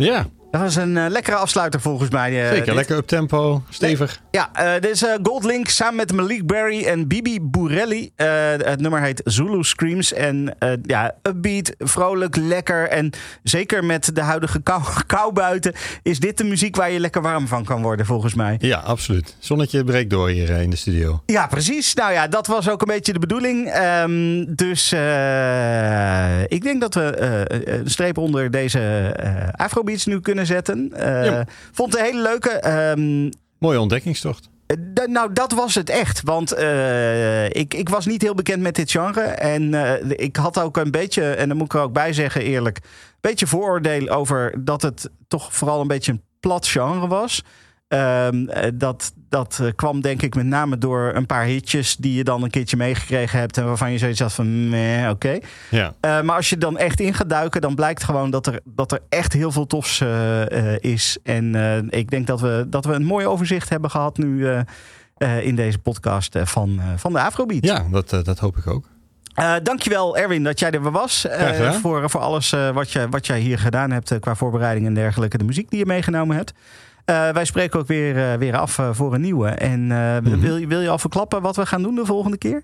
[SPEAKER 3] Ja.
[SPEAKER 2] Dat was een eh, lekkere afsluiter volgens mij. eh,
[SPEAKER 3] Zeker,
[SPEAKER 2] dit.
[SPEAKER 3] lekker up tempo, stevig.
[SPEAKER 2] Ja, eh, dit is Goldlink samen met Malik Berry en Bibi Burelli. Eh, het nummer heet Zulu Screams. En eh, ja, upbeat, vrolijk, lekker. En zeker met de huidige kou, kou buiten... is dit de muziek waar je lekker warm van kan worden, volgens mij.
[SPEAKER 3] Ja, absoluut. Zonnetje breekt door hier eh, in de studio.
[SPEAKER 2] Ja, precies. Nou ja, dat was ook een beetje de bedoeling. Ehm, dus ik denk dat we een streep onder deze Afrobeats nu kunnen zetten.
[SPEAKER 3] Ja.
[SPEAKER 2] Vond het een hele leuke. ehm,
[SPEAKER 3] Mooie ontdekkingstocht.
[SPEAKER 2] D- nou, dat was het echt. Want eh, ik, ik was niet heel bekend met dit genre. En eh, ik had ook een beetje, en daar moet ik er ook bij zeggen eerlijk... een beetje vooroordeel over dat het toch vooral een beetje een plat genre was. Ehm, eh, dat dat eh, kwam denk ik met name door een paar hitjes... die je dan een keertje meegekregen hebt... en waarvan je zoiets had van, oké.
[SPEAKER 3] Ja.
[SPEAKER 2] Eh, maar als je dan echt in gaat duiken, dan blijkt gewoon dat er, dat er echt heel veel tofs eh, is. En ik denk dat we, dat we een mooi overzicht hebben gehad nu in deze podcast van, van de Afrobeat.
[SPEAKER 3] Ja, dat, dat hoop ik ook.
[SPEAKER 2] Eh, dankjewel Erwin dat jij er weer was. voor, voor alles wat, je, wat jij hier gedaan hebt qua voorbereiding en dergelijke. De muziek die je meegenomen hebt. Eh, wij spreken ook weer, eh, weer af eh, voor een nieuwe. En
[SPEAKER 3] Mhm.
[SPEAKER 2] wil, je- wil je al verklappen wat we gaan doen de volgende keer?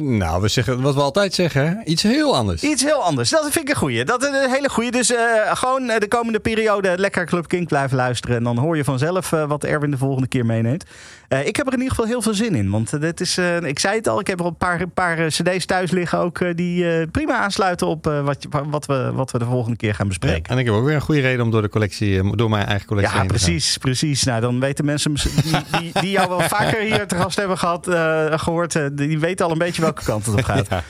[SPEAKER 3] Nou, we zeggen wat we altijd zeggen, hè? iets heel anders.
[SPEAKER 2] Iets heel anders. Dat vind ik een goeie. Dat is een hele goeie. Dus gewoon de komende periode lekker Club King blijven luisteren. En dan hoor je vanzelf wat Erwin de volgende keer meeneemt. Eh, ik heb er in ieder geval heel veel zin in. Want eh, dit is, eh, ik zei het al, ik heb er een paar, een paar cd's thuis liggen ook. die prima aansluiten op wat, wat, we, wat we de volgende keer gaan bespreken.
[SPEAKER 3] En ik heb ook weer een goede reden om door de collectie, door mijn eigen collectie
[SPEAKER 2] Ja,
[SPEAKER 3] heen te gaan.
[SPEAKER 2] precies, precies. Nou, dan weten mensen die, die, die jou wel vaker hier te gast hebben gehad, eh, gehoord, eh, die weten al een beetje welke kant het op gaat.
[SPEAKER 3] Ja.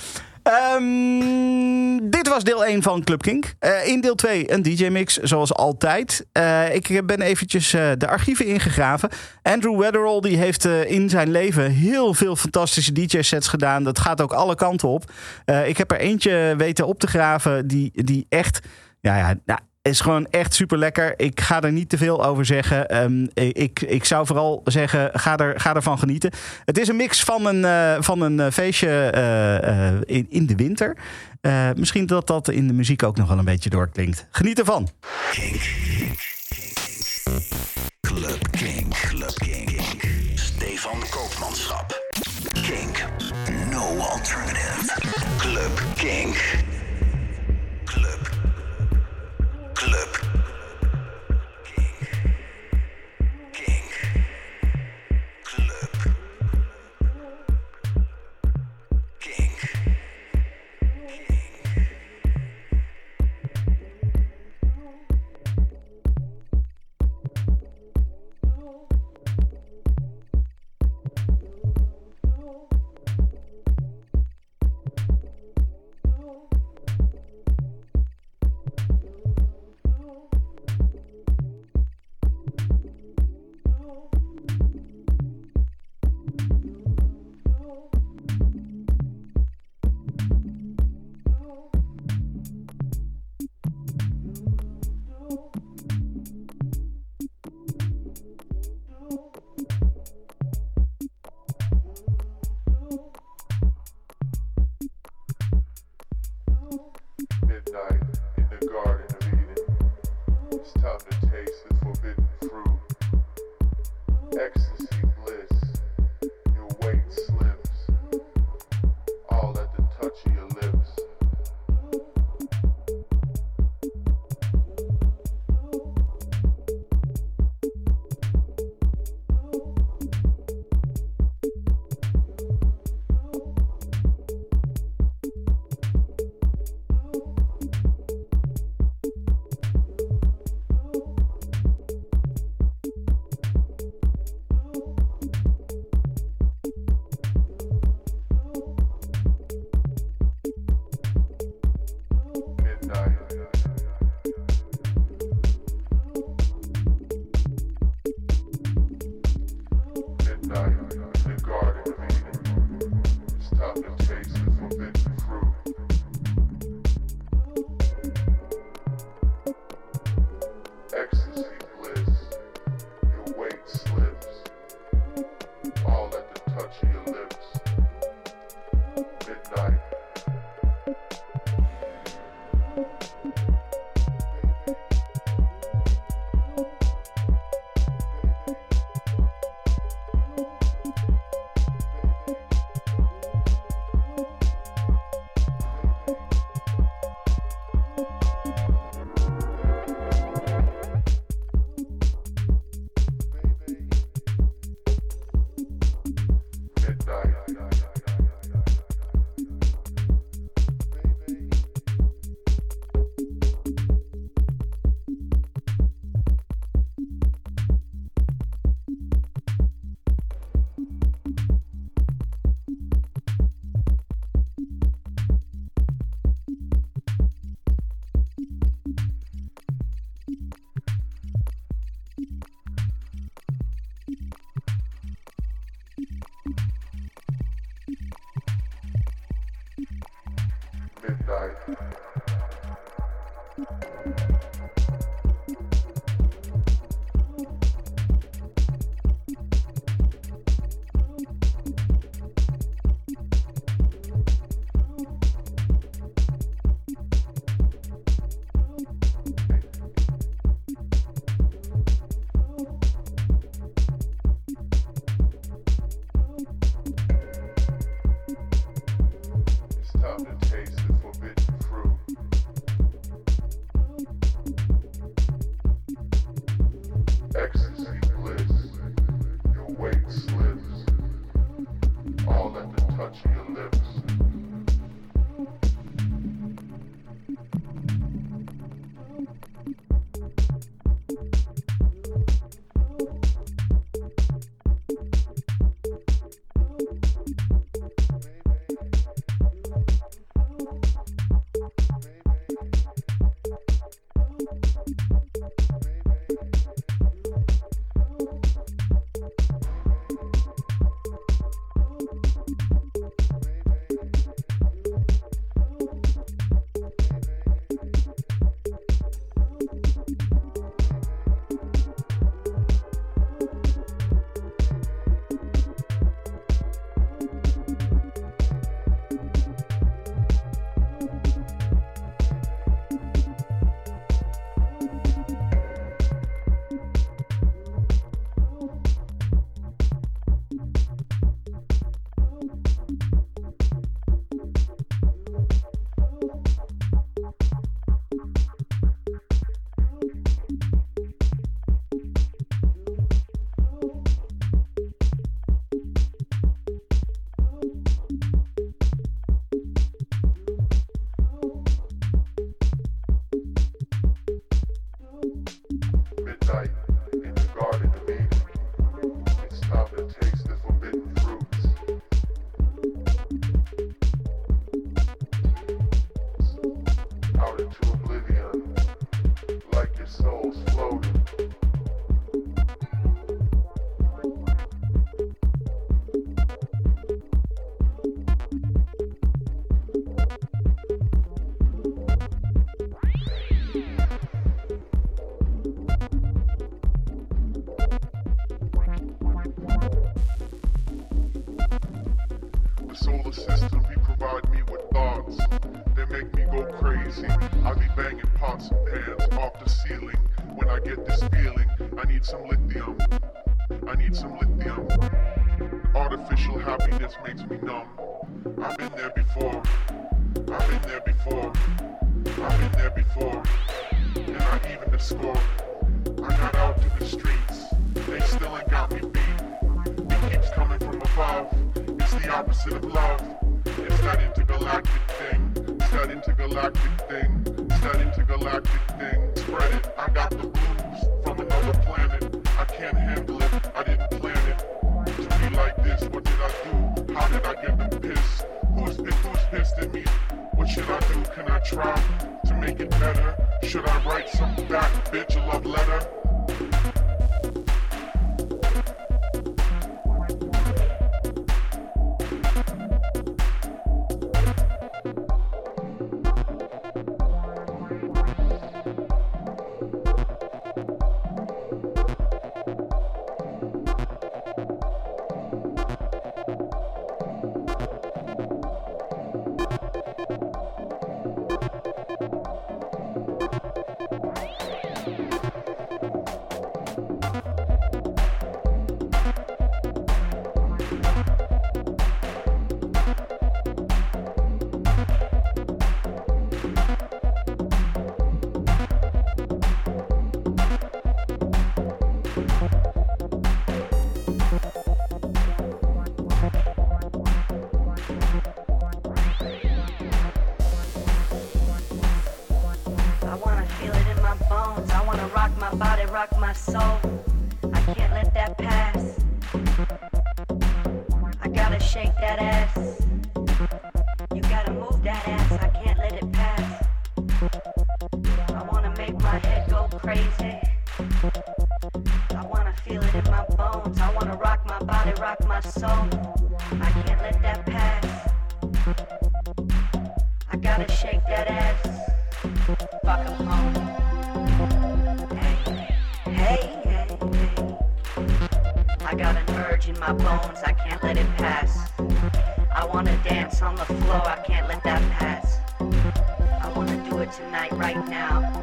[SPEAKER 2] Ehm, dit was deel 1 van Club Kink. Eh, in deel 2 een DJ-mix, zoals altijd. Eh, ik ben eventjes eh, de archieven ingegraven. Andrew Weatherall die heeft in zijn leven heel veel fantastische DJ-sets gedaan. Dat gaat ook alle kanten op. Ik heb er eentje weten op te graven die, die echt... Ja, ja, nou, is gewoon echt super lekker. Ik ga er niet te veel over zeggen. Ehm, ik, ik zou vooral zeggen, ga, er, ga ervan genieten. Het is een mix van een, eh, van een eh, feestje eh, in, in de winter. Eh, misschien dat dat in de muziek ook nog wel een beetje doorklinkt. Geniet ervan.
[SPEAKER 1] Club King, Club King. Stefan Koopmanschap. Kink, no alternative. Club King.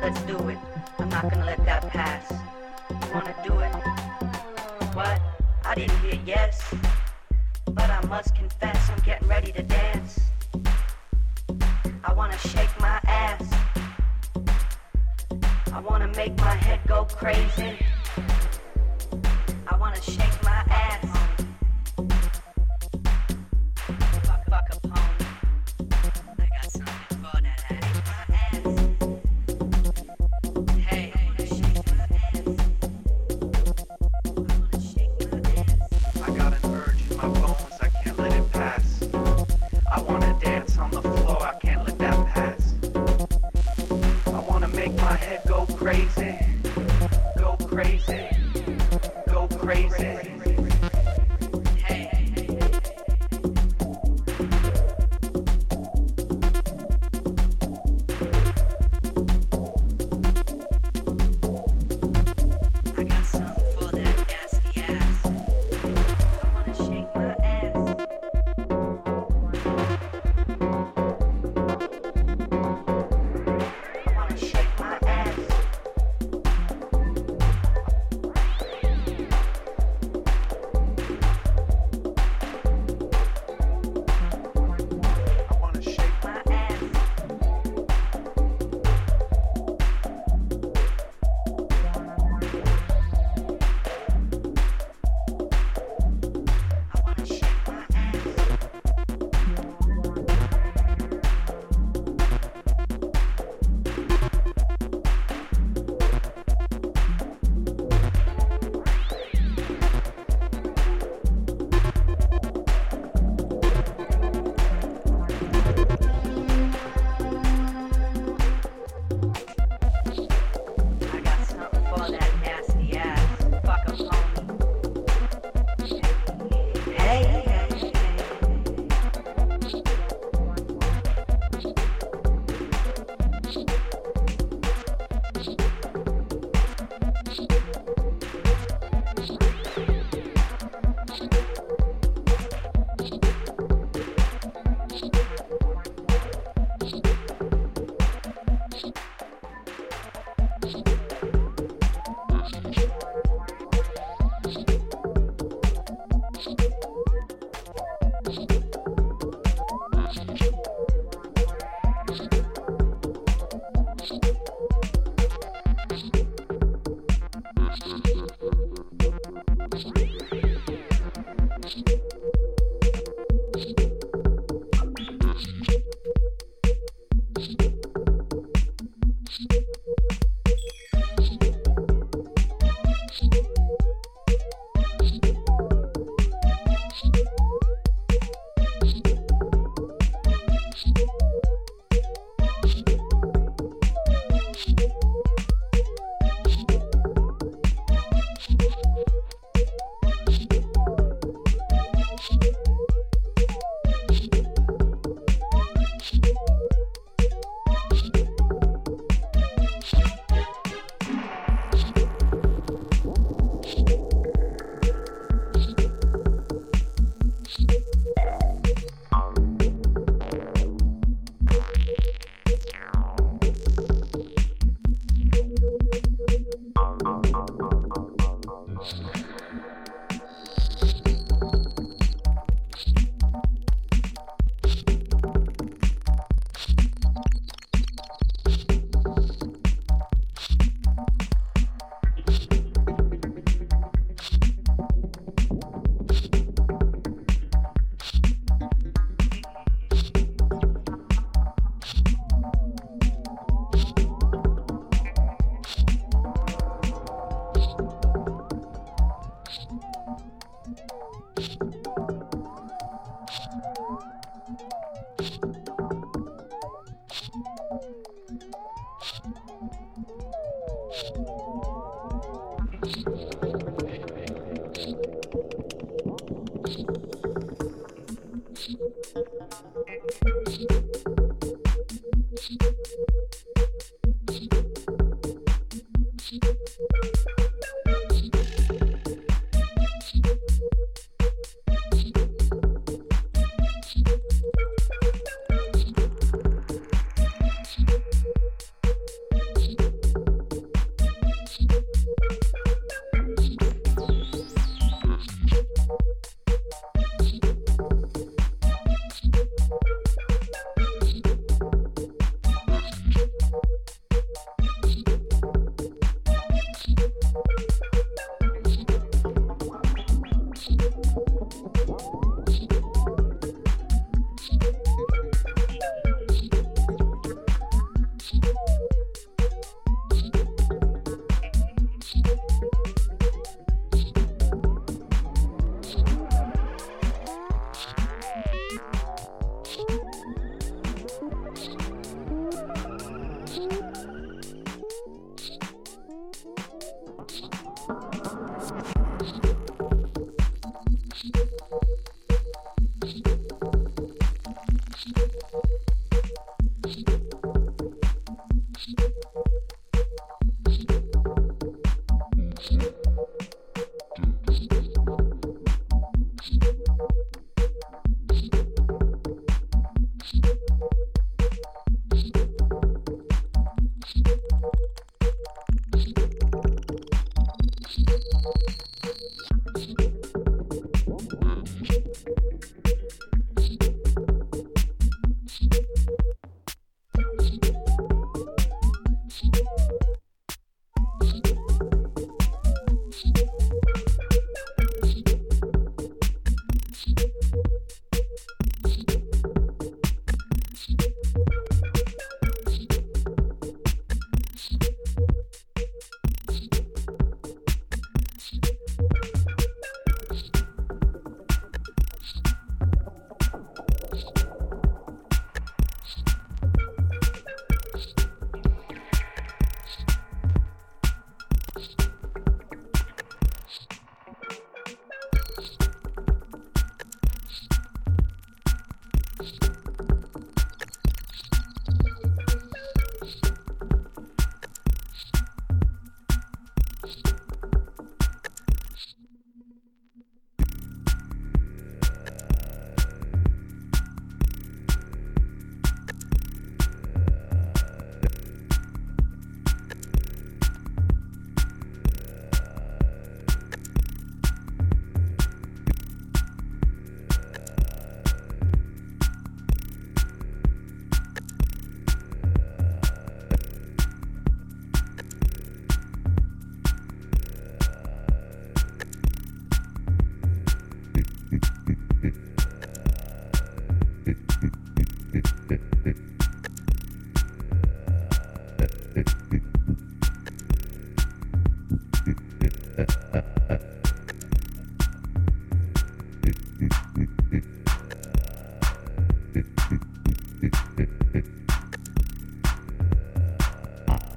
[SPEAKER 15] let's do it. I'm not gonna let that pass. You wanna do it? What? I didn't hear yes. But I must confess, I'm getting ready to dance. I wanna shake my ass. I wanna make my head go crazy. I wanna shake.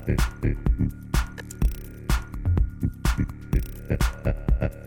[SPEAKER 15] Ha
[SPEAKER 16] ha ha.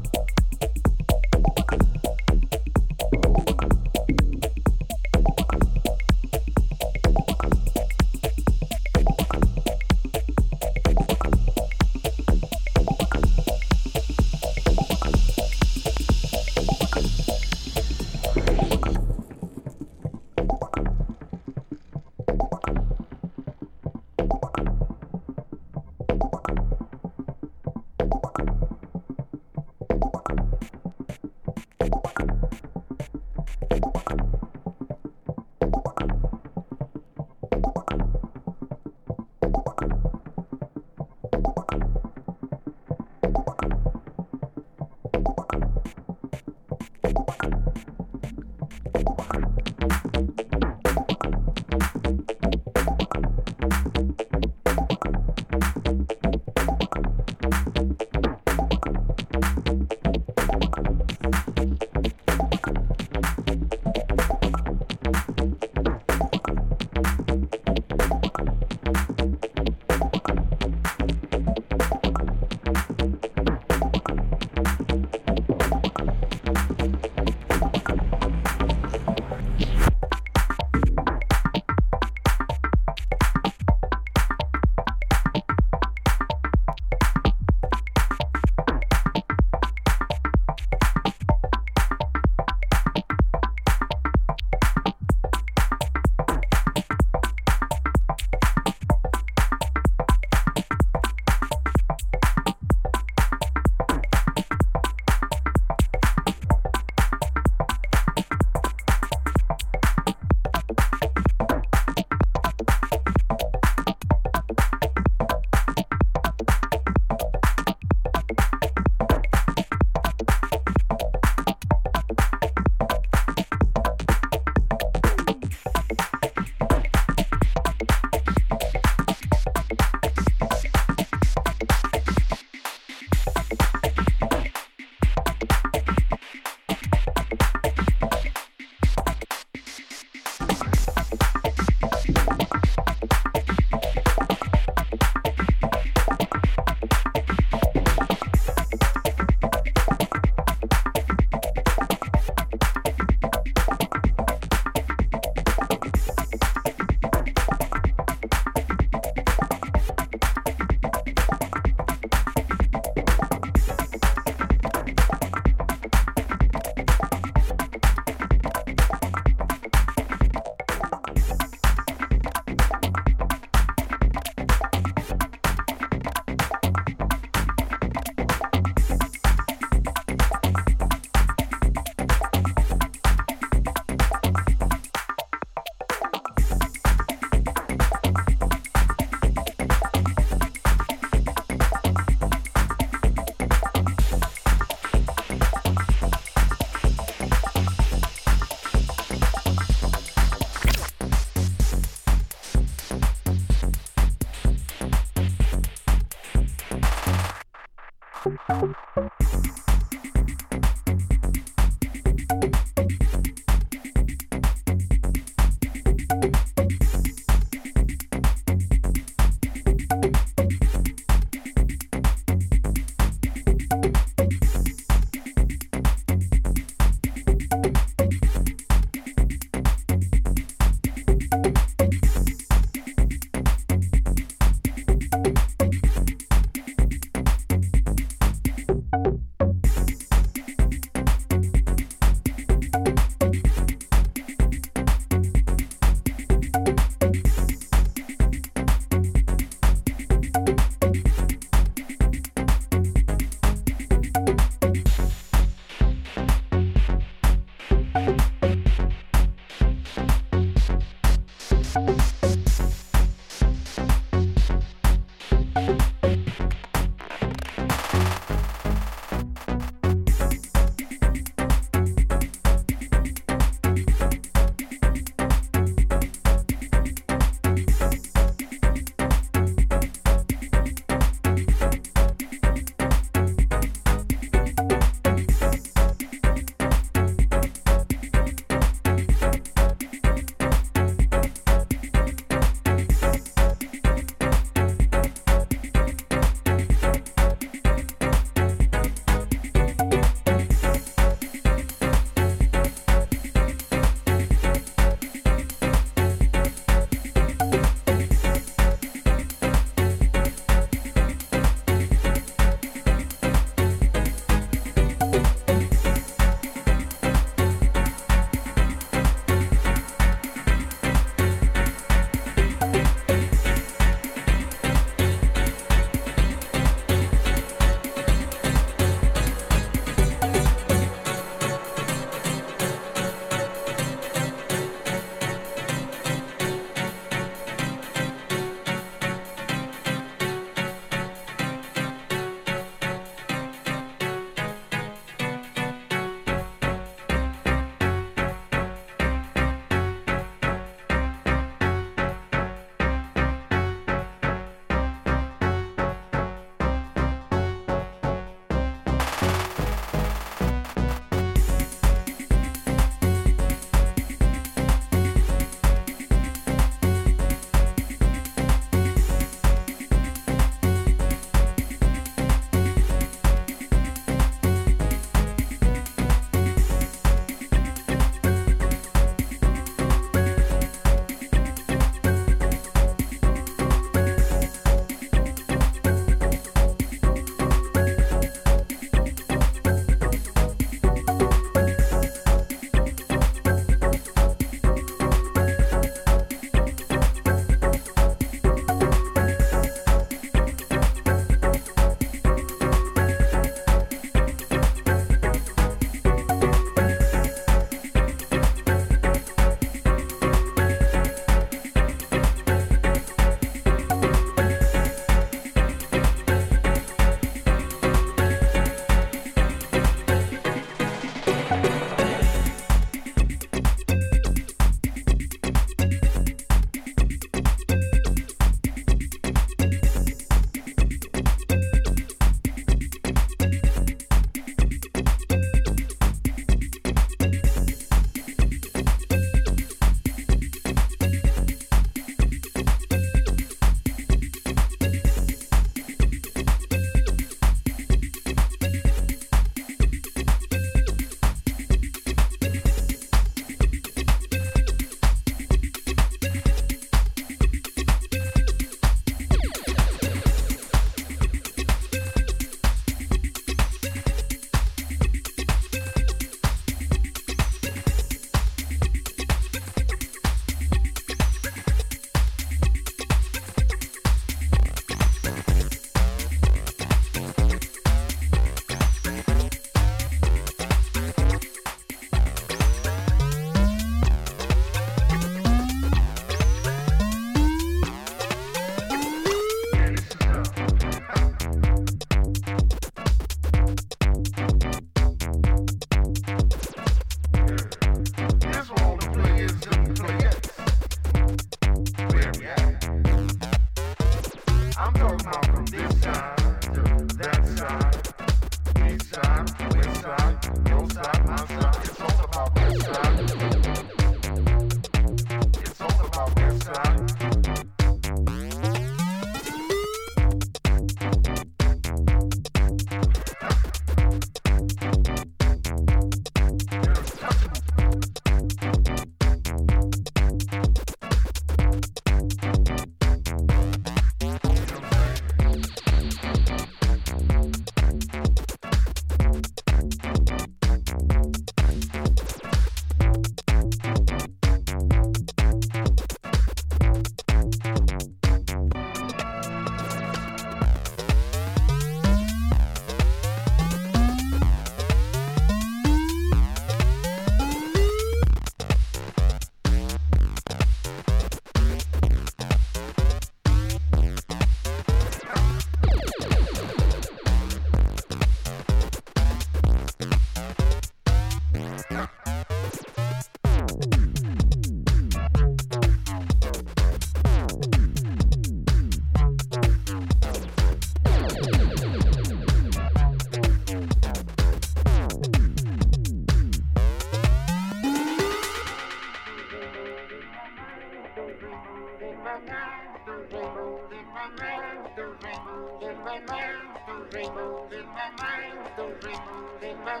[SPEAKER 16] Don't remove in my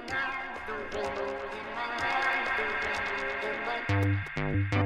[SPEAKER 9] mind.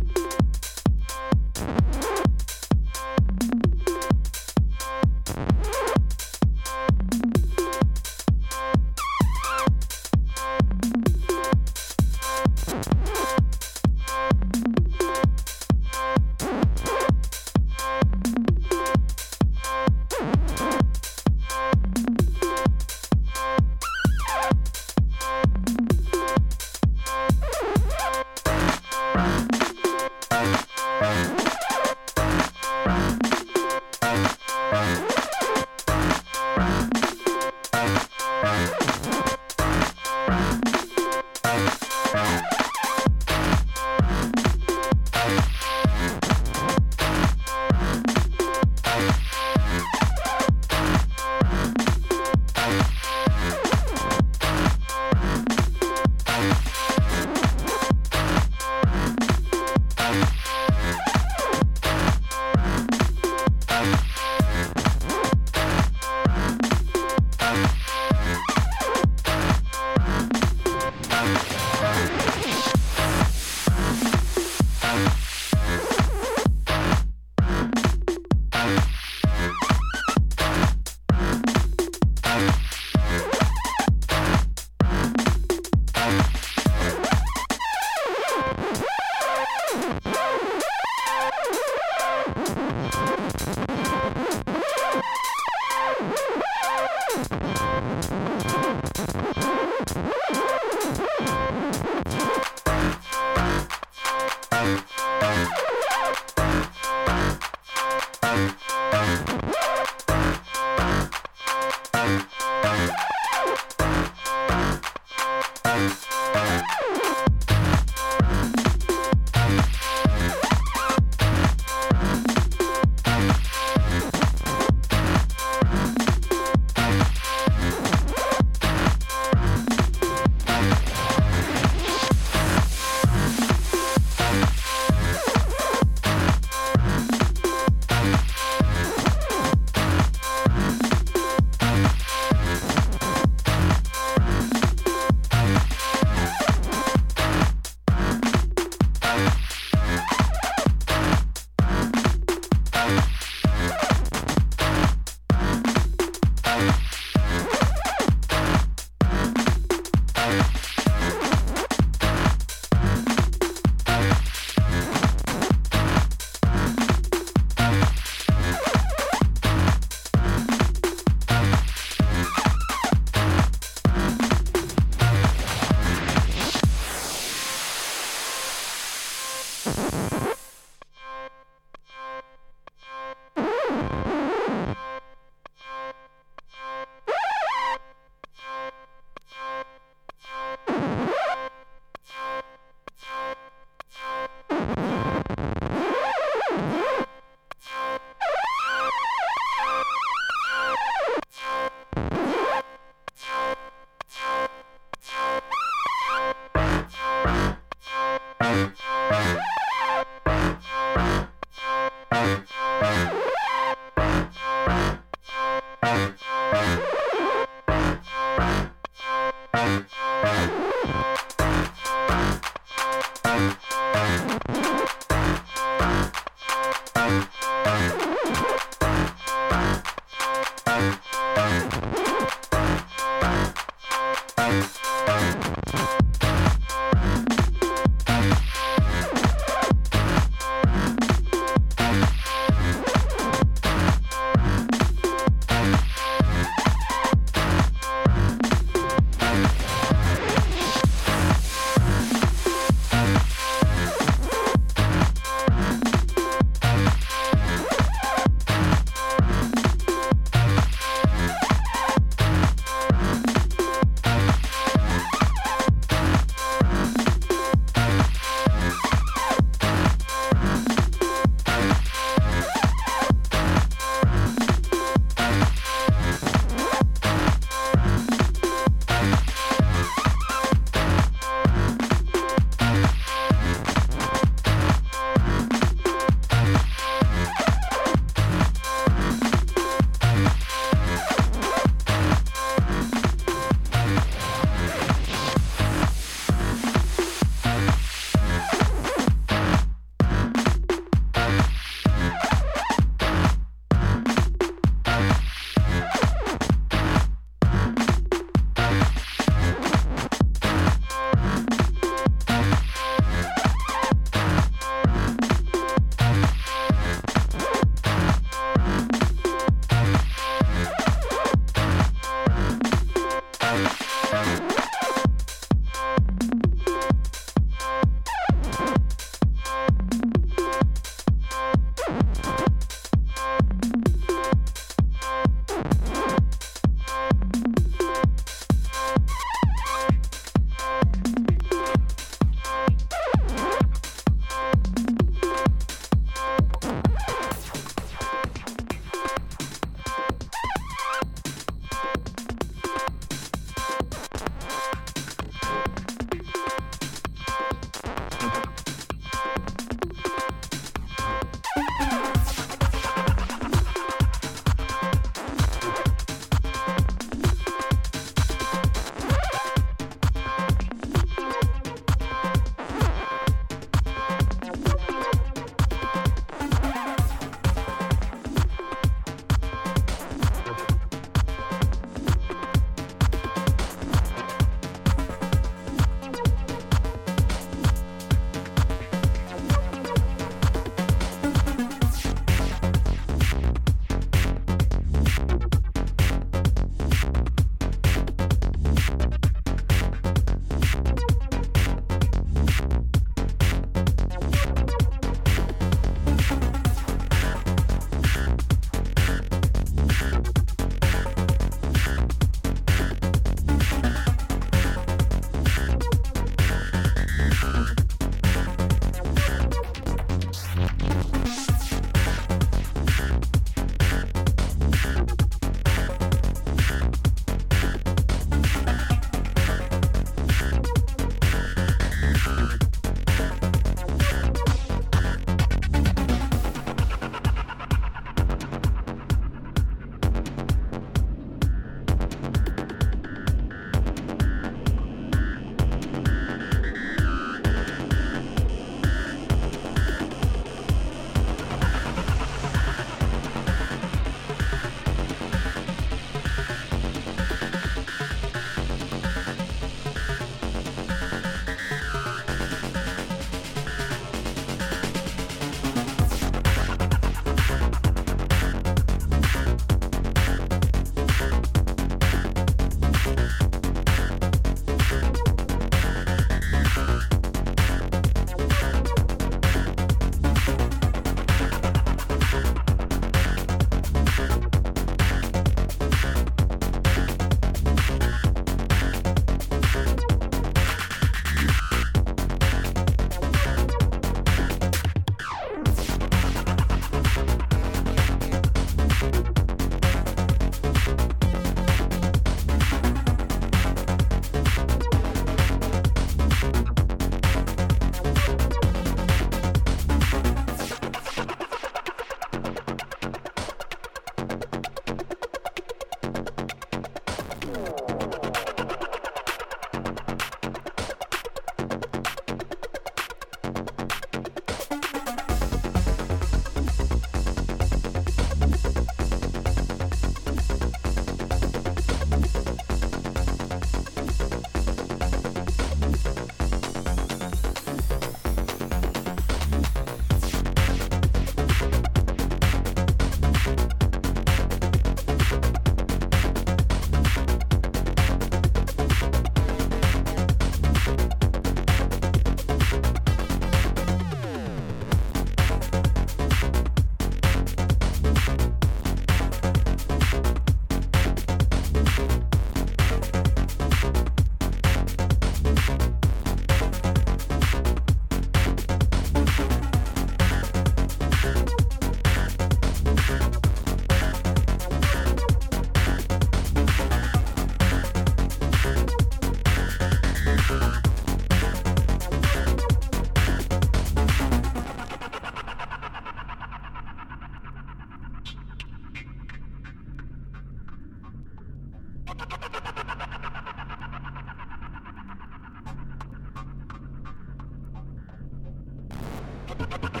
[SPEAKER 2] you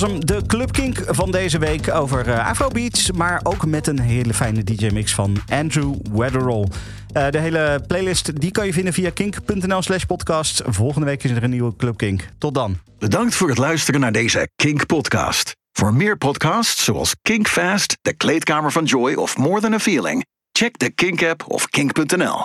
[SPEAKER 2] was hem, de Club Kink van deze week over eh, Afrobeats. Maar ook met een hele fijne DJ-mix van Andrew Weatherall. Eh, de hele playlist die kan je vinden via kink.nl slash podcast. Volgende week is er een nieuwe Club Kink. Tot dan.
[SPEAKER 9] Bedankt voor het luisteren naar deze Kink-podcast. Voor meer podcasts zoals Kink Fast, De Kleedkamer van Joy of More Than a Feeling, check de Kink-app of kink.nl.